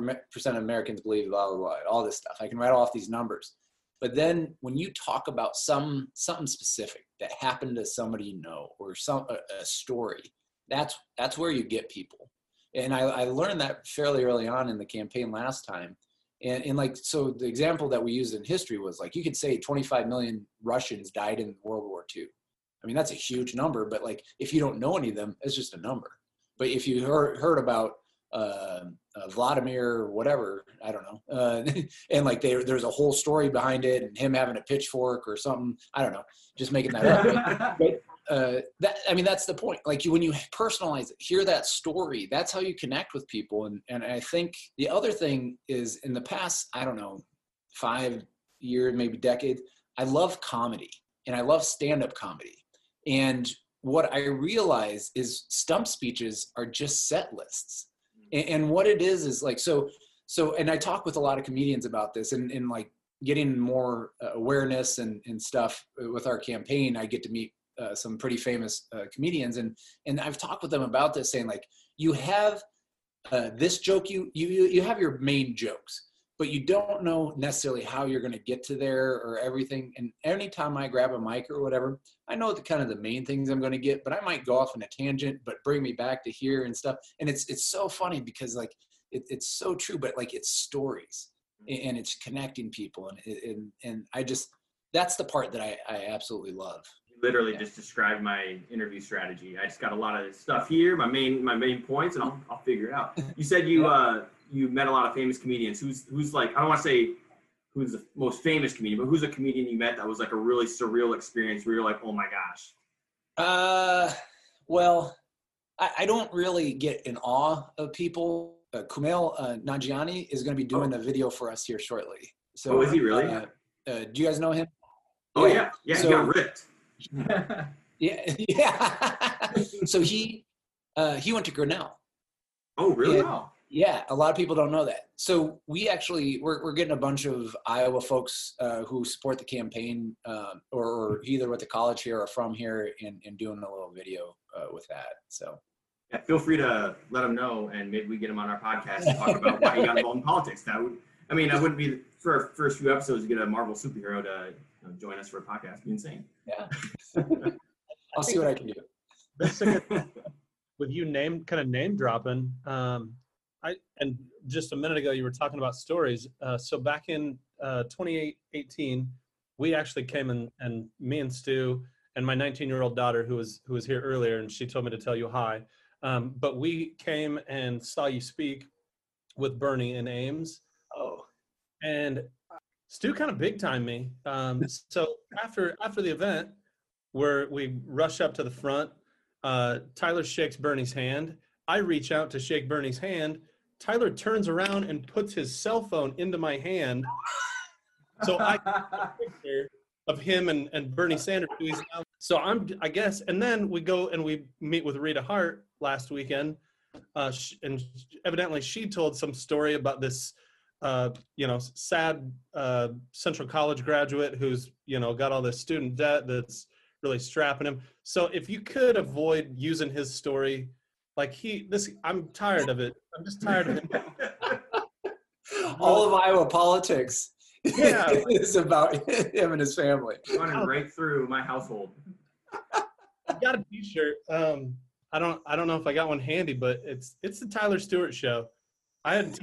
[SPEAKER 9] of americans believe blah, blah blah all this stuff i can rattle off these numbers but then when you talk about some something specific that happened to somebody you know or some a, a story, that's that's where you get people. And I, I learned that fairly early on in the campaign last time. And, and like so the example that we used in history was like you could say 25 million Russians died in World War II. I mean that's a huge number, but like if you don't know any of them, it's just a number. But if you heard heard about uh, uh, Vladimir or whatever, I don't know. Uh, <laughs> and like they, there's a whole story behind it and him having a pitchfork or something. I don't know, just making that up. <laughs> but, uh, that, I mean, that's the point. Like you, when you personalize it, hear that story, that's how you connect with people. And, and I think the other thing is in the past, I don't know, five years, maybe decade, I love comedy and I love stand-up comedy. And what I realize is stump speeches are just set lists and, and what it is is like so so and i talk with a lot of comedians about this and, and like getting more uh, awareness and, and stuff with our campaign i get to meet uh, some pretty famous uh, comedians and and i've talked with them about this saying like you have uh, this joke you you you have your main jokes but you don't know necessarily how you're going to get to there or everything. And anytime I grab a mic or whatever, I know the kind of the main things I'm going to get, but I might go off in a tangent, but bring me back to here and stuff. And it's it's so funny because like it, it's so true, but like it's stories and it's connecting people, and and and I just that's the part that I I absolutely love.
[SPEAKER 8] Literally just described my interview strategy. I just got a lot of stuff here, my main my main points, and I'll I'll figure it out. <laughs> You said you uh you met a lot of famous comedians. Who's who's like I don't want to say who's the most famous comedian, but who's a comedian you met that was like a really surreal experience where you're like, oh my gosh.
[SPEAKER 9] Uh, well, I, I don't really get in awe of people. Uh, Kumail uh, Nanjiani is going to be doing
[SPEAKER 8] Oh.
[SPEAKER 9] a video for us here shortly. So,
[SPEAKER 8] Oh, is he really?
[SPEAKER 9] Uh, uh, do you guys know him?
[SPEAKER 8] Oh yeah, yeah,
[SPEAKER 9] So-
[SPEAKER 8] he got ripped. <laughs>
[SPEAKER 9] Yeah, yeah. <laughs> so he uh, he went to Grinnell.
[SPEAKER 8] Oh really?
[SPEAKER 9] Yeah. Yeah, a lot of people don't know that. So we actually we're we're getting a bunch of Iowa folks uh, who support the campaign, um, or, or either with the college here or from here, and, and doing a little video uh, with that. So
[SPEAKER 8] Yeah, feel free to let them know, and maybe we get them on our podcast and talk about why he got involved in politics. That would, I mean, that wouldn't be for our first few episodes to get a Marvel superhero to you know, join us for a podcast. It'd be insane.
[SPEAKER 9] yeah, <laughs> I'll see what I can do.
[SPEAKER 6] That's a good with you name kind of name dropping. Um, I and just a minute ago you were talking about stories. Uh, so back in uh, 2018, we actually came and and me and Stu and my 19 year old daughter who was who was here earlier, and she told me to tell you hi. Um, but we came and saw you speak with Bernie in Ames.
[SPEAKER 9] Oh,
[SPEAKER 6] and Stu kind of big time me. Um, <laughs> so after after the event, where we rush up to the front, uh, Tyler shakes Bernie's hand. I reach out to shake Bernie's hand. Tyler turns around and puts his cell phone into my hand. So I <laughs> picture of him and, and Bernie Sanders. who he's now- So I'm, I guess, and then we go and we meet with Rita Hart last weekend, uh, and evidently she told some story about this, uh, you know, sad uh, Central College graduate who's, you know, got all this student debt that's really strapping him. So if you could avoid using his story, like he, this, I'm tired of it. I'm just tired of it. <laughs>
[SPEAKER 9] all of Iowa politics
[SPEAKER 6] Yeah. <laughs>
[SPEAKER 9] is about him and his family.
[SPEAKER 8] Running right through my household.
[SPEAKER 6] I got a T-shirt. Um, I don't, I don't know if I got one handy, but it's, it's the Tyler Stewart show. I had.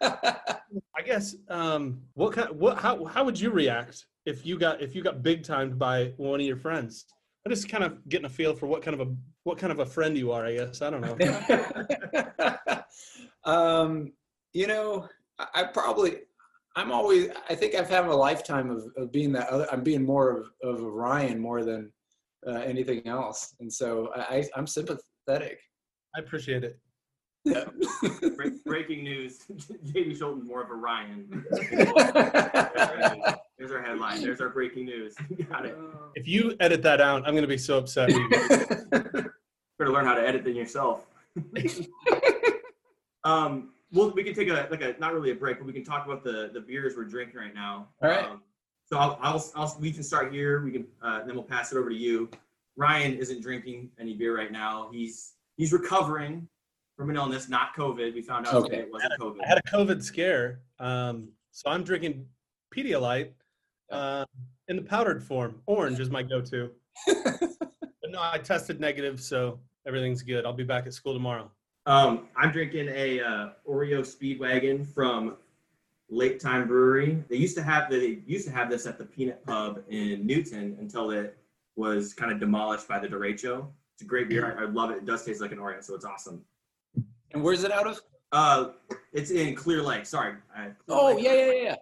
[SPEAKER 6] <laughs> I guess. Um, what kind? What? How? How would you react if you got if you got big timed by one of your friends? I'm just kind of getting a feel for what kind of a what kind of a friend you are. I guess I don't know. <laughs>
[SPEAKER 9] um, you know, I, I probably, I'm always, I think I've had a lifetime of, of being that other, I'm being more of, of a Ryan more than uh, anything else. And so I, I, I'm sympathetic.
[SPEAKER 6] I appreciate it.
[SPEAKER 9] Yeah.
[SPEAKER 8] Break- breaking news: <laughs> J.D. Scholten's more of a Ryan. <laughs> There's our headline. There's our breaking news. <laughs> Got it.
[SPEAKER 6] If you edit that out, I'm going to be so upset. with you.
[SPEAKER 8] Better learn how to edit than yourself. um, well, we can take a like a not really a break, but we can talk about the the beers we're drinking right now.
[SPEAKER 9] All right.
[SPEAKER 8] Um, so I'll, I'll I'll we can start here. We can uh, then we'll pass it over to you. Ryan isn't drinking any beer right now. He's he's recovering from an illness, not COVID. We found out
[SPEAKER 9] Okay.
[SPEAKER 8] today it wasn't COVID.
[SPEAKER 6] I had a COVID scare, um, so I'm drinking Pedialyte uh, in the powdered form. Orange is my go-to. <laughs> but no, I tested negative, so everything's good. I'll be back at school tomorrow.
[SPEAKER 8] Um, I'm drinking a uh, Oreo Speedwagon from Lake Time Brewery. They used to have they used to have this at the Peanut Pub in Newton until it was kind of demolished by the derecho. It's a great beer. I, I love it. It does taste like an Oreo, so it's awesome.
[SPEAKER 9] And where's it out of?
[SPEAKER 8] Uh, it's in Clear Lake. Sorry. I,
[SPEAKER 9] Oh, yeah, yeah, yeah.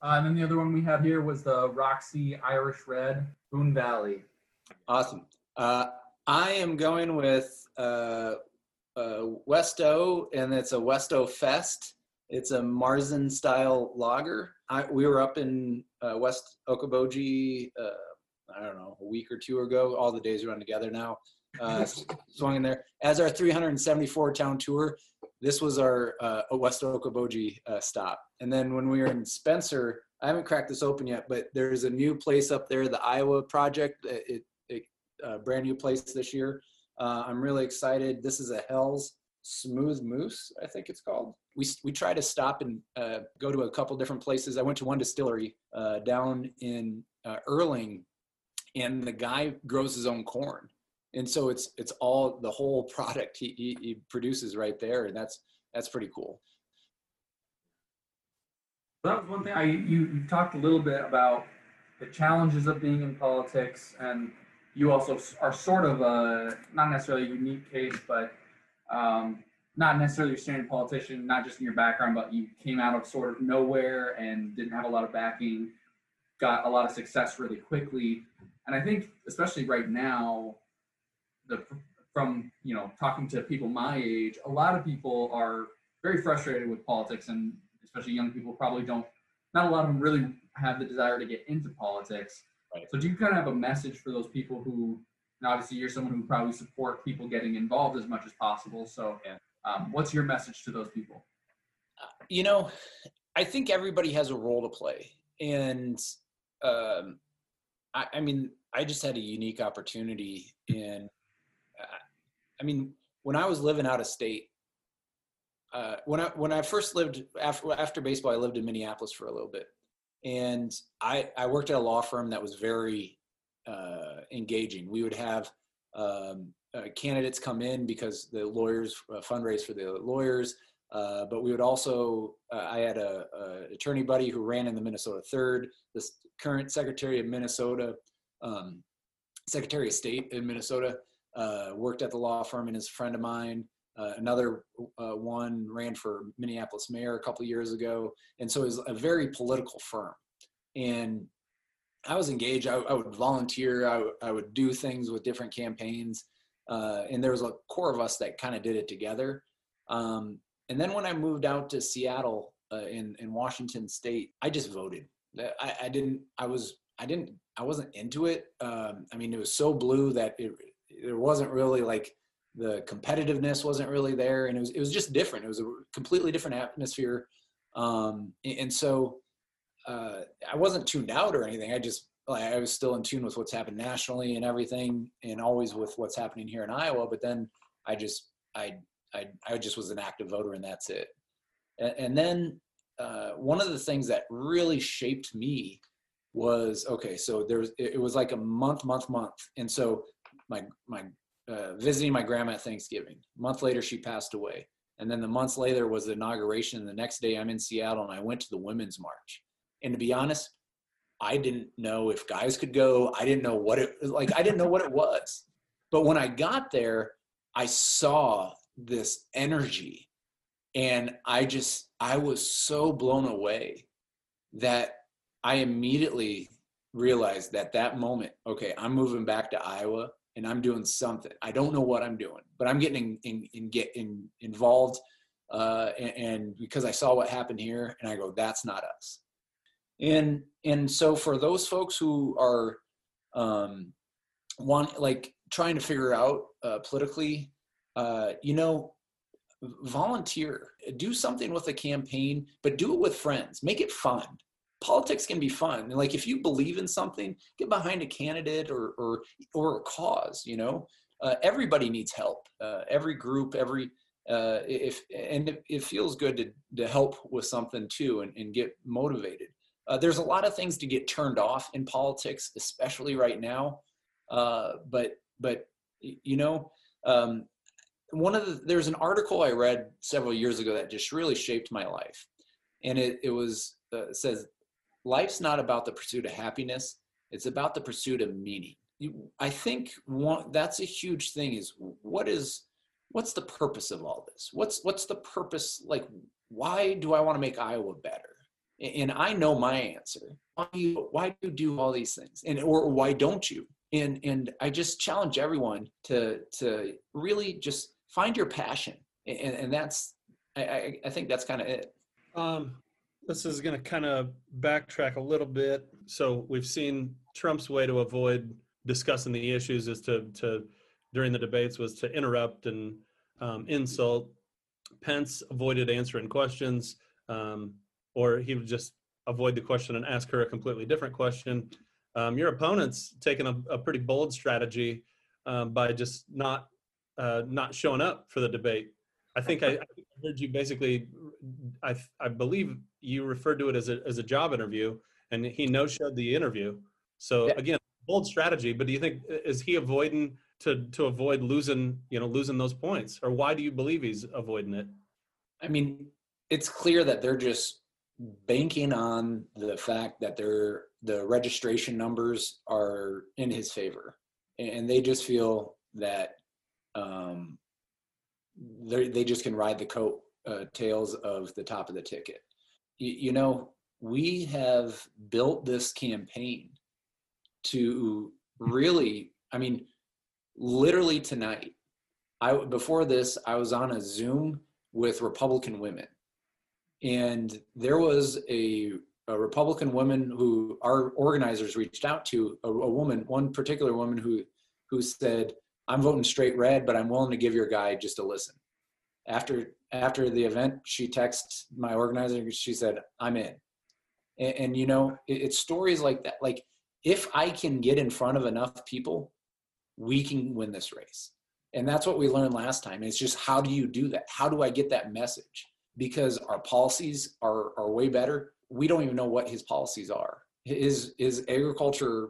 [SPEAKER 10] Uh, and then the other one we have here was the Roxy Irish Red Boone Valley.
[SPEAKER 9] Awesome. Uh, I am going with uh, uh, Westo, and it's a Westo Fest. It's a Marzen style lager. I, we were up in uh, West Okoboji, uh, I don't know, a week or two ago. All the days run together now. Uh, swung in there. As our 374 town tour, this was our uh, West Okoboji uh, stop. And then when we were in Spencer, I haven't cracked this open yet, but there's a new place up there, the Iowa Project. It, it, a brand new place this year. Uh, I'm really excited. This is a Hell's Smooth Moose, I think it's called. We we try to stop and uh, go to a couple different places. I went to one distillery uh, down in uh, Earling, and the guy grows his own corn, and so it's it's all the whole product he, he, he produces right there, and that's that's pretty cool.
[SPEAKER 10] That was one thing I you, you talked a little bit about the challenges of being in politics, and you also are sort of a not necessarily a unique case, but um, not necessarily a standard politician, not just in your background, but you came out of sort of nowhere and didn't have a lot of backing, got a lot of success really quickly, and I think especially right now, the from you know talking to people my age, a lot of people are very frustrated with politics and especially young people probably don't not a lot of them really have the desire to get into politics
[SPEAKER 9] Right.
[SPEAKER 10] so do you kind of have a message for those people who and obviously you're someone who probably support people getting involved as much as possible so
[SPEAKER 9] Yeah.
[SPEAKER 10] um, what's your message to those people
[SPEAKER 9] you know, I think everybody has a role to play, and um, I, I mean, I just had a unique opportunity in. I mean, when I was living out of state, uh, when I when I first lived after after baseball, I lived in Minneapolis for a little bit, and I I worked at a law firm that was very uh, engaging. We would have um, uh, candidates come in because the lawyers uh, fundraise for the lawyers. Uh, but we would also, uh, I had a, a attorney buddy who ran in the Minnesota Third, the current Secretary of Minnesota, um, Secretary of State in Minnesota, uh, worked at the law firm and is a friend of mine. Uh, another uh, one ran for Minneapolis mayor a couple years ago, and so it was a very political firm. And I was engaged. I, I would volunteer. I, I would do things with different campaigns, uh, and there was a core of us that kind of did it together. Um, and then when I moved out to Seattle uh, in in Washington State, I just voted. I, I didn't. I was. I didn't. I wasn't into it. Um, I mean, it was so blue that it there wasn't really like the competitiveness wasn't really there, and it was it was just different. It was a completely different atmosphere, um, and, so uh, I wasn't tuned out or anything. I just like, I was still in tune with what's happened nationally and everything, and always with what's happening here in Iowa. But then I just I I, I just was an active voter and that's it. And, and then uh, one of the things that really shaped me was okay. So there was it was like a month, month, month, and so my my uh, visiting my grandma at Thanksgiving. A month later, she passed away, and then the months later was the inauguration. The next day, I'm in Seattle and I went to the Women's March. And to be honest, I didn't know if guys could go. I didn't know what it like. I didn't know what it was. But when I got there, I saw this energy and i just i was so blown away that i immediately realized that that moment okay i'm moving back to iowa and i'm doing something i don't know what i'm doing but i'm getting in, in, in get in, involved uh, and, and because i saw what happened here and i go that's not us and and so for those folks who are um want like trying to figure out uh, politically uh, you know, volunteer, do something with a campaign, but do it with friends. Make it fun. Politics can be fun. Like if you believe in something, get behind a candidate or or or a cause. You know, uh, everybody needs help. Uh, every group, every uh, if and it, it feels good to to help with something too and, and get motivated. Uh, there's a lot of things to get turned off in politics, especially right now. Uh, but but you know. Um, one of the there's an article I read several years ago that just really shaped my life, and it it was uh, says life's not about the pursuit of happiness; it's about the pursuit of meaning. You, I think one that's a huge thing. Is what is what's the purpose of all this? What's what's the purpose? Like, why do I want to make Iowa better? And I know my answer. Why do you, why do you do all these things? And or why don't you? And and I just challenge everyone to to really just find your passion and, and that's I, I think that's kind of it
[SPEAKER 6] um, this is going to kind of backtrack a little bit so we've seen trump's way to avoid discussing the issues is to to during the debates was to interrupt and um, insult pence avoided answering questions um, or he would just avoid the question and ask her a completely different question um, your opponent's taken a, a pretty bold strategy um, by just not uh, not showing up for the debate. I think I, I heard you basically. I I believe you referred to it as a as a job interview, and he no showed the interview. So
[SPEAKER 9] Yeah.
[SPEAKER 6] again, bold strategy. But do you think is he avoiding to to avoid losing you know losing those points, or why do you believe he's avoiding it?
[SPEAKER 9] I mean, it's clear that they're just banking on the fact that their the registration numbers are in his favor, and they just feel that um, they they just can ride the coat uh, tails of the top of the ticket. You, you know, we have built this campaign to really, I mean, literally tonight. I before this, I was on a Zoom with Republican women, and there was a a Republican woman who our organizers reached out to a, a woman, one particular woman who who said, "I'm voting straight red, but I'm willing to give your guy just a listen." After after the event, she texted my organizer. She said, "I'm in," and, and you know, it, it's stories like that. Like if I can get in front of enough people, we can win this race. And that's what we learned last time. It's just how do you do that? How do I get that message? Because our policies are are way better. We don't even know what his policies are. His his agriculture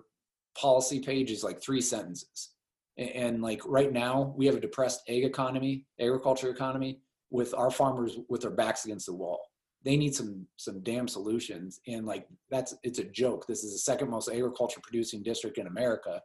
[SPEAKER 9] policy page is like three sentences. And, and like right now, we have a depressed ag economy, agriculture economy, with our farmers with their backs against the wall. They need some some damn solutions. And like that's it's a joke. This is the second most agriculture producing district in America.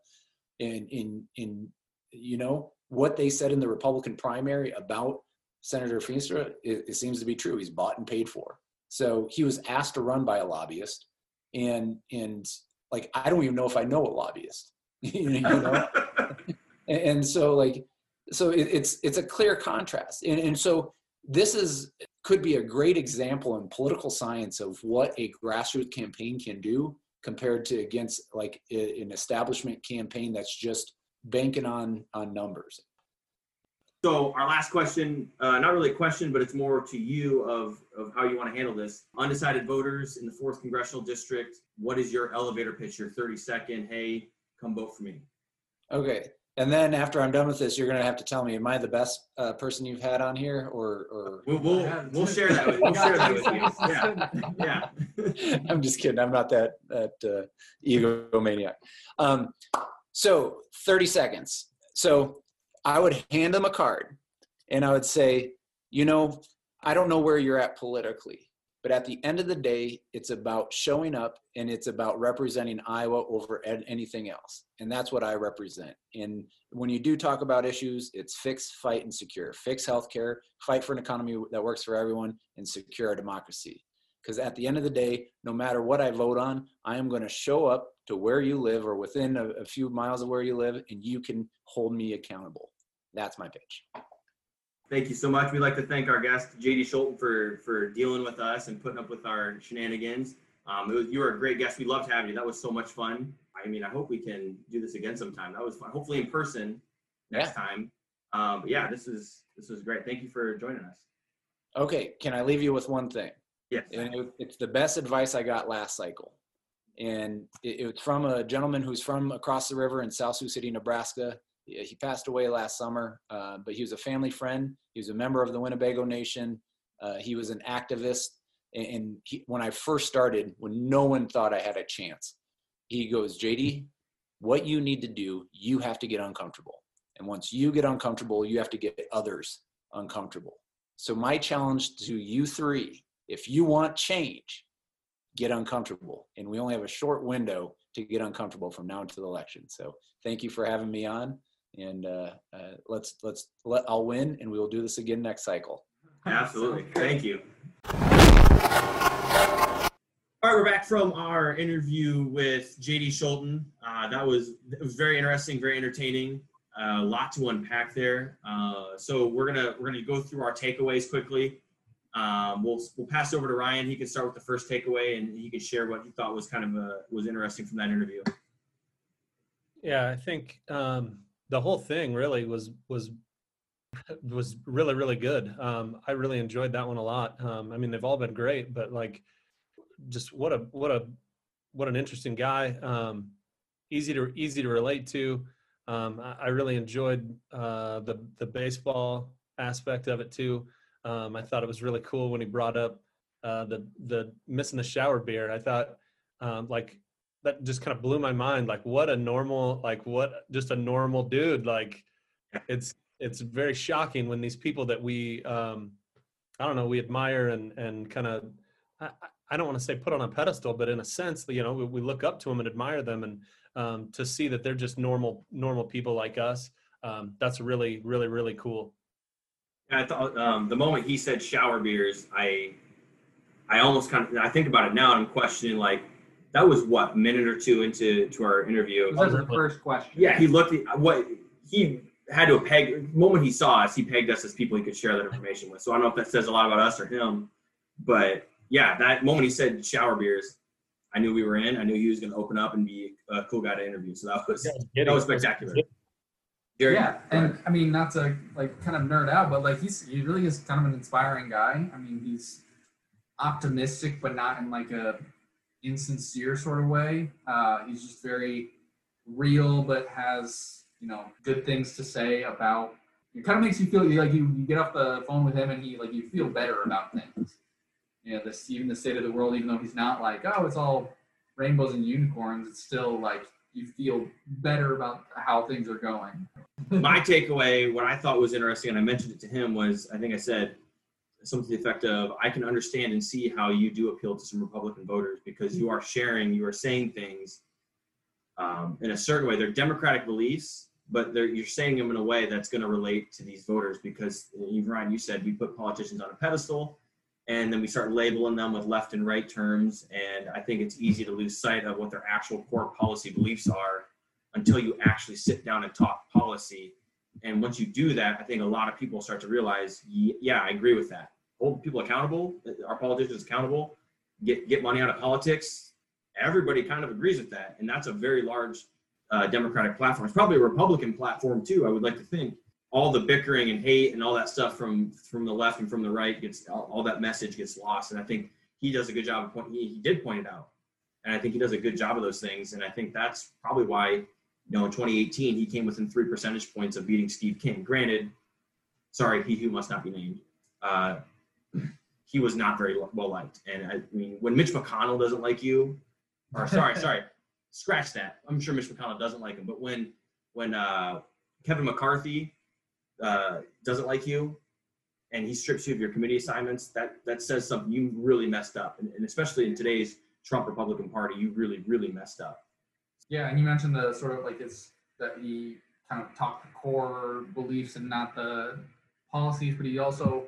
[SPEAKER 9] And in in you know what they said in the Republican primary about Senator Feenstra, it, it seems to be true. He's bought and paid for. So he was asked to run by a lobbyist, and and like I don't even know if I know a lobbyist, <laughs> you know. <laughs> and, and so like so it, it's it's a clear contrast, and and so this is could be a great example in political science of what a grassroots campaign can do compared to against like an establishment campaign that's just banking on on numbers.
[SPEAKER 8] So our last question, uh, not really a question, but it's more to you of, of how you want to handle this. Undecided voters in the fourth congressional district, what is your elevator pitch, your 30 second, hey, come vote for me?
[SPEAKER 9] Okay. And then after I'm done with this, you're gonna have to tell me, am I the best uh, person you've had on here, or or?
[SPEAKER 8] We'll, we'll, we'll share that with, we'll share that with you. <laughs> Yeah, yeah. <laughs>
[SPEAKER 9] I'm just kidding. I'm not that that uh, egomaniac. Um, so 30 seconds. So I would hand them a card, and I would say, you know, I don't know where you're at politically, but at the end of the day, it's about showing up and it's about representing Iowa over anything else, and that's what I represent. And when you do talk about issues, it's fix, fight, and secure. Fix healthcare, fight for an economy that works for everyone, and secure our democracy because at the end of the day, no matter what I vote on, I am going to show up to where you live or within a, a few miles of where you live, and you can hold me accountable. That's my pitch.
[SPEAKER 8] Thank you so much. We'd like to thank our guest, JD Scholten, for, for dealing with us and putting up with our shenanigans. Um, it was, you were a great guest. We loved having you. That was so much fun. I mean, I hope we can do this again sometime. That was fun. Hopefully in person next time. Um, but yeah, this is this was great. Thank you for joining us.
[SPEAKER 9] Okay, can I leave you with one thing?
[SPEAKER 8] Yes.
[SPEAKER 9] And it, it's the best advice I got last cycle. And it, it was from a gentleman who's from across the river in South Sioux City, Nebraska. He passed away last summer, uh, but he was a family friend. He was a member of the Winnebago Nation. Uh, he was an activist. And, and he, when I first started, when no one thought I had a chance, he goes, JD, what you need to do, you have to get uncomfortable. And once you get uncomfortable, you have to get others uncomfortable. So my challenge to you three, if you want change, get uncomfortable. And we only have a short window to get uncomfortable from now until the election. So thank you for having me on. And uh, uh, let's let's let I'll win, and we will do this again next cycle.
[SPEAKER 8] Absolutely. Thank you. All right, we're back from our interview with JD Scholten. Uh, that was it was very interesting, very entertaining. A lot to unpack there. Uh, so we're gonna we're gonna go through our takeaways quickly. Um, we'll we'll pass over to Ryan. He can start with the first takeaway, and he can share what he thought was kind of a, was interesting from that interview.
[SPEAKER 6] Yeah, I think um, the whole thing really was was was really really good. Um, I really enjoyed that one a lot. Um, I mean, they've all been great, but like, just what a what a what an interesting guy. Um, easy to easy to relate to. Um, I, I really enjoyed uh, the the baseball aspect of it too. Um, I thought it was really cool when he brought up uh, the the missing the shower beer. I thought um, like that just kind of blew my mind. Like what a normal like what just a normal dude. Like it's it's very shocking when these people that we um, I don't know we admire and and kind of I, I don't want to say put on a pedestal, but in a sense, you know, we, we look up to them and admire them, and um, to see that they're just normal normal people like us. Um, that's really really really cool.
[SPEAKER 8] And I thought um, the moment he said shower beers, I I almost kind of I think about it now and I'm questioning like that was what minute or two into to our interview.
[SPEAKER 10] That was the first question.
[SPEAKER 8] Yeah, he looked at what he had to peg. The moment he saw us, he pegged us as people he could share that information with. So I don't know if that says a lot about us or him, but yeah, that moment he said shower beers, I knew we were in. I knew he was going to open up and be a cool guy to interview. So that was that was spectacular. Jerry?
[SPEAKER 10] Yeah, and I mean, not to like kind of nerd out, but like he's he really is kind of an inspiring guy. I mean, he's optimistic, but not in like a insincere sort of way. Uh, he's just very real, but has you know good things to say about. It kind of makes you feel like you, you get off the phone with him and he like you feel better about things. You know, this even the state of the world, even though he's not like oh it's all rainbows and unicorns, it's still like you feel better about how things are going.
[SPEAKER 8] my takeaway, what I thought was interesting, and I mentioned it to him, was I think I said something to the effect of, I can understand and see how you do appeal to some Republican voters because you are sharing, you are saying things um, in a certain way. They're Democratic beliefs, but you're saying them in a way that's going to relate to these voters because, you, Ryan, you said we put politicians on a pedestal and then we start labeling them with left and right terms. And I think it's easy to lose sight of what their actual core policy beliefs are until you actually sit down and talk policy. And once you do that, I think a lot of people start to realize, yeah, I agree with that. Hold people accountable, our politicians accountable, get get money out of politics. Everybody kind of agrees with that, and that's a very large uh, Democratic platform. It's probably a Republican platform too. I would like to think all the bickering and hate and all that stuff from from the left and from the right gets all, all that message gets lost. And I think he does a good job of pointing. He, he did point it out, and I think he does a good job of those things. And I think that's probably why you know in 2018 he came within three percentage points of beating Steve King. Granted, sorry, he who must not be named. Uh, he was not very well liked, and I mean when Mitch McConnell doesn't like you, or sorry, sorry, <laughs> scratch that. I'm sure Mitch McConnell doesn't like him, but when when uh, Kevin McCarthy uh, doesn't like you and he strips you of your committee assignments, that that says something you really messed up, and, and especially in today's Trump Republican Party, you really really messed up.
[SPEAKER 10] Yeah, and you mentioned the sort of like it's that he kind of talked the core beliefs and not the policies, but he also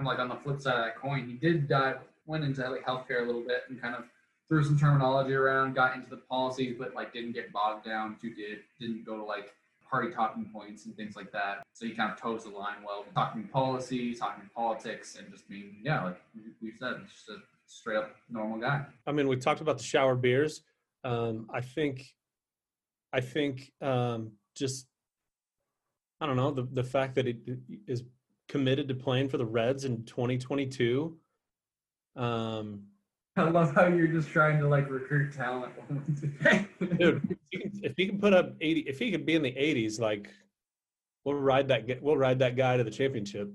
[SPEAKER 10] of like on the flip side of that coin, he did dive went into like healthcare a little bit and kind of threw some terminology around, got into the policies, but like didn't get bogged down too did didn't go to like party talking points and things like that. So he kind of toes the line well, talking policy, talking politics, and just being yeah, like we've said, just a straight up normal guy.
[SPEAKER 6] I mean, we talked about the shower beers. Um, I think, I think, um, just I don't know the the fact that it is committed to playing for the Reds in 2022. Um,
[SPEAKER 10] I love how you're just trying to like recruit talent. <laughs>
[SPEAKER 6] Dude, if he, can, if he can put up 80, if he could be in the 80s, like we'll ride that we'll ride that guy to the championship.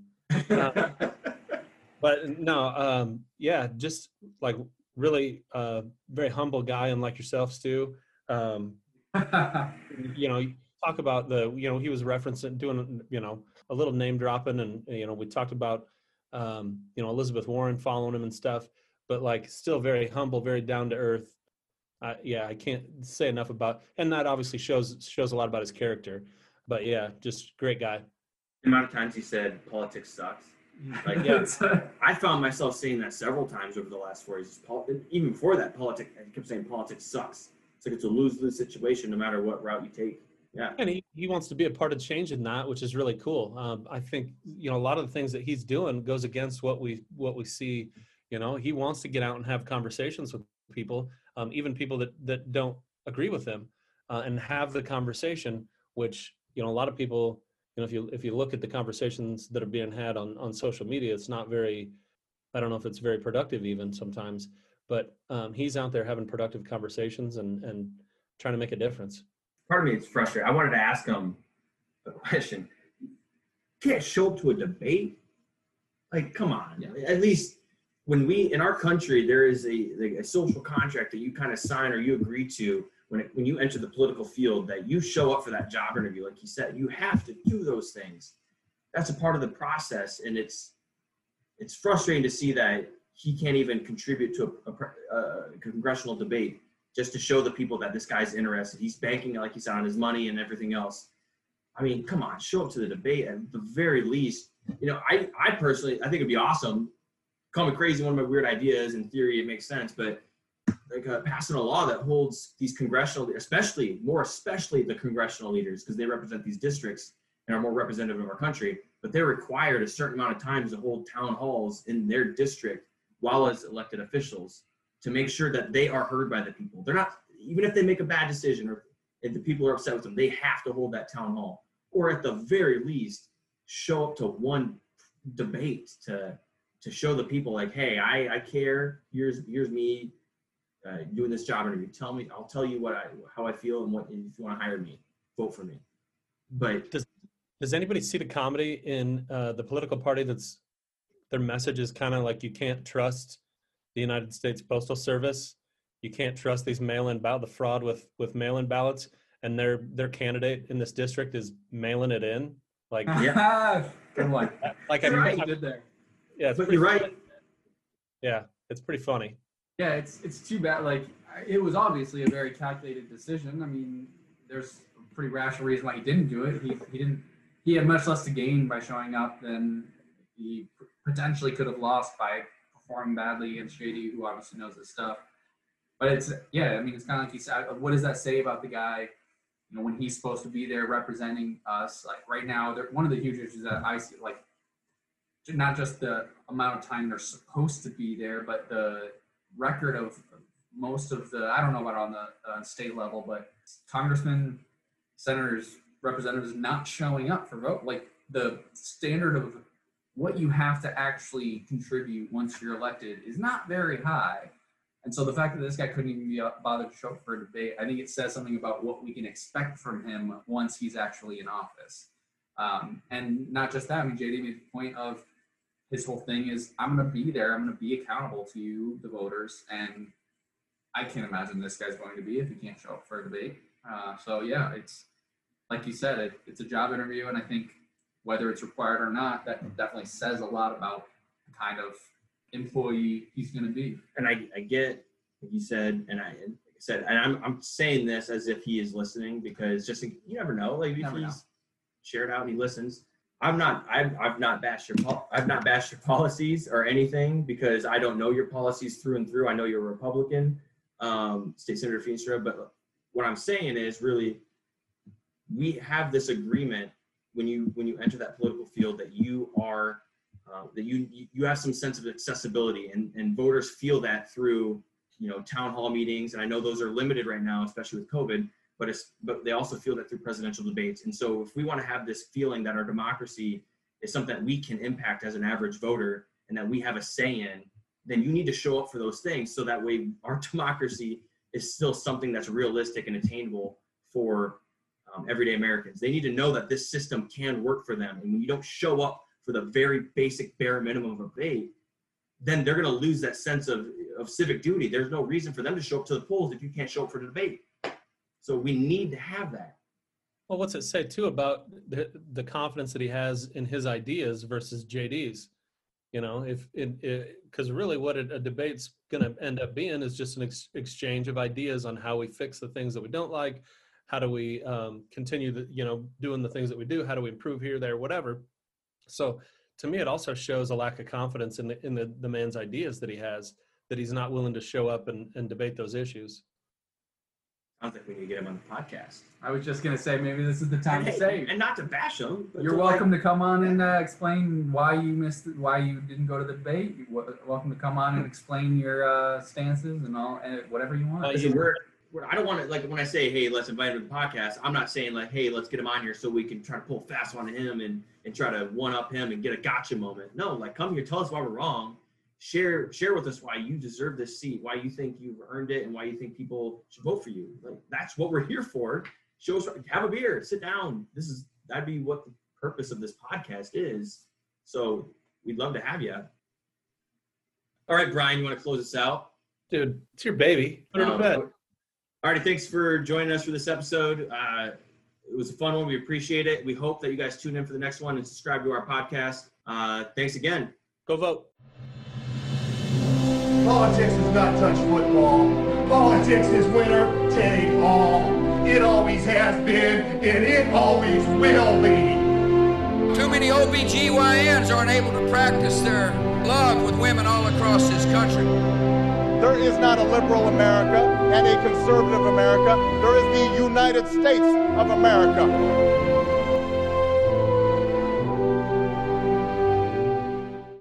[SPEAKER 6] Uh, <laughs> but no, um, yeah, just like really uh, very humble guy, unlike yourself, Stu. Um, <laughs> you know, talk about the you know he was referencing doing you know a little name dropping, and you know we talked about um, you know Elizabeth Warren following him and stuff but like still very humble, very down to earth. Uh, yeah, I can't say enough about, and that obviously shows shows a lot about his character. But yeah, just great guy.
[SPEAKER 8] The amount of times he said politics sucks. <laughs> Like yeah, I found myself saying that several times over the last four years. Even before that, politics. I kept saying politics sucks. It's like it's a lose lose situation no matter what route you take. Yeah.
[SPEAKER 6] And he, he wants to be a part of change in that, which is really cool. Um, I think you know a lot of the things that he's doing goes against what we what we see you know, he wants to get out and have conversations with people, um, even people that that don't agree with him, uh, and have the conversation. Which you know, a lot of people, you know, if you if you look at the conversations that are being had on on social media, it's not very. I don't know if it's very productive even sometimes, but um, he's out there having productive conversations and and trying to make a difference.
[SPEAKER 8] Part of me is frustrated. I wanted to ask him a question can't show up to a debate. Like, come on. At least when we in our country, there is a, like, a social contract that you kind of sign or you agree to when it, when you enter the political field that you show up for that job interview. Like you said, you have to do those things. That's a part of the process, and it's it's frustrating to see that he can't even contribute to a, a, a congressional debate just to show the people that this guy's interested. He's banking, like he said, on his money and everything else. I mean, come on, show up to the debate at the very least. You know, I, I personally, I think it'd be awesome. Call me crazy, one of my weird ideas. In theory, it makes sense, but like uh, passing a law that holds these congressional, especially more especially the congressional leaders, because they represent these districts and are more representative of our country. But they're required a certain amount of times to hold town halls in their district while as elected officials to make sure that they are heard by the people. They're not, even if they make a bad decision or if the people are upset with them, they have to hold that town hall. Or at the very least, show up to one debate to to show the people like, hey, I, I care. Here's here's me uh, doing this job interview. Tell me, I'll tell you what I how I feel and what if you want to hire me, vote for me. But
[SPEAKER 6] does does anybody see the comedy in uh, the political party that's their message is kind of like you can't trust the United States Postal Service. You can't trust these mail-in ballot, the fraud with with mail-in ballots, and their their candidate in this district is mailing it in. Like, <laughs>
[SPEAKER 10] yeah, good one. <laughs>
[SPEAKER 6] Like, I
[SPEAKER 10] Right.
[SPEAKER 6] mean,
[SPEAKER 10] there.
[SPEAKER 6] yeah, it's
[SPEAKER 8] but
[SPEAKER 6] pretty
[SPEAKER 8] you're
[SPEAKER 6] funny.
[SPEAKER 8] right.
[SPEAKER 6] Yeah, it's pretty funny.
[SPEAKER 10] Yeah, it's it's too bad. Like it was obviously a very calculated decision. I mean, there's a pretty rational reason why he didn't do it. He he didn't. He had much less to gain by showing up than he potentially could have lost by performing badly against JD, who obviously knows his stuff. But it's yeah, I mean, it's kind of like he said. What does that say about the guy? You know, when he's supposed to be there representing us, like right now, one of the huge issues that I see, like not just the amount of time they're supposed to be there, but the record of most of the I don't know about on the uh, state level, but congressmen, senators, representatives not showing up for vote. Like the standard of what you have to actually contribute once you're elected is not very high. And so the fact that this guy couldn't even be bothered to show up for a debate, I think it says something about what we can expect from him once he's actually in office. Um, and not just that, I mean, JD made the point of his whole thing is I'm going to be there. I'm going to be accountable to you, the voters. And I can't imagine this guy's going to be if he can't show up for a debate. Uh, so, yeah, it's like you said, it, it's a job interview. And I think whether it's required or not, that definitely says a lot about the kind of employee he's going to be.
[SPEAKER 8] and I, I get like you said, and I, like I said, and I'm, I'm saying this as if he is listening because just you never know, like if
[SPEAKER 10] Never know.
[SPEAKER 8] he's shared out and he listens. I'm not, I've, I've not bashed your, pol- I've not bashed your policies or anything because I don't know your policies through and through. I know you're a Republican, um, State Senator Feenstra, but what I'm saying is really, we have this agreement when you when you enter that political field that you are uh, that you you have some sense of accessibility and and voters feel that through you know town hall meetings. And I know those are limited right now especially with COVID but it's but they also feel that through presidential debates. And so if we want to have this feeling that our democracy is something that we can impact as an average voter and that we have a say in then you need to show up for those things so that way our <laughs> democracy is still something that's realistic and attainable for um, everyday Americans. They need to know that this system can work for them. And when you don't show up for the very basic bare minimum of a debate, then they're going to lose that sense of, of civic duty. There's no reason for them to show up to the polls if you can't show up for the debate. So we need to have that.
[SPEAKER 6] Well, what's it say too about the, the confidence that he has in his ideas versus JD's? You know, if it, because really what a, a debate's going to end up being is just an ex- exchange of ideas on how we fix the things that we don't like. How do we um, continue the, you know, doing the things that we do? How do we improve here, there, whatever? So to me, it also shows a lack of confidence in the, in the, the man's ideas that he has, that he's not willing to show up and, and debate those issues.
[SPEAKER 8] I don't think we need to get him on the podcast.
[SPEAKER 10] I was just going to say maybe this is the time
[SPEAKER 8] And,
[SPEAKER 10] to
[SPEAKER 8] hey,
[SPEAKER 10] say.
[SPEAKER 8] and not to bash him. but
[SPEAKER 10] You're
[SPEAKER 8] to, like,
[SPEAKER 10] welcome to come on and uh, explain why you missed, it, why you didn't go to the debate. You're welcome to come on and explain your uh, stances and all, and whatever you want.
[SPEAKER 6] Uh,
[SPEAKER 8] Listen, we're, we're, I don't want to like when I say, hey, let's invite him to the podcast. I'm not saying like, hey, let's get him on here so we can try to pull fast on him and and try to one up him and get a gotcha moment. No, like come here, tell us why we're wrong. Share share with us why you deserve this seat, why you think you've earned it, and why you think people should vote for you. Like that's what we're here for. Show us, have a beer, sit down. This is that'd be what the purpose of this podcast is. So we'd love to have you. All right, Brian, you want to close us out?
[SPEAKER 11] Dude, it's your baby. Put her to
[SPEAKER 8] Um,
[SPEAKER 11] bed.
[SPEAKER 8] All righty, thanks for joining us for this episode. Uh, it was a fun one. We appreciate it. We hope that you guys tune in for the next one and subscribe to our podcast. Uh, thanks again.
[SPEAKER 11] Go vote.
[SPEAKER 4] Politics does not touch football. Politics is winner take all. It always has been, and it always will be.
[SPEAKER 3] Too many OBGYNs aren't able to practice their love with women all across this country.
[SPEAKER 12] There is not a liberal America and a conservative America. There is the United States of America.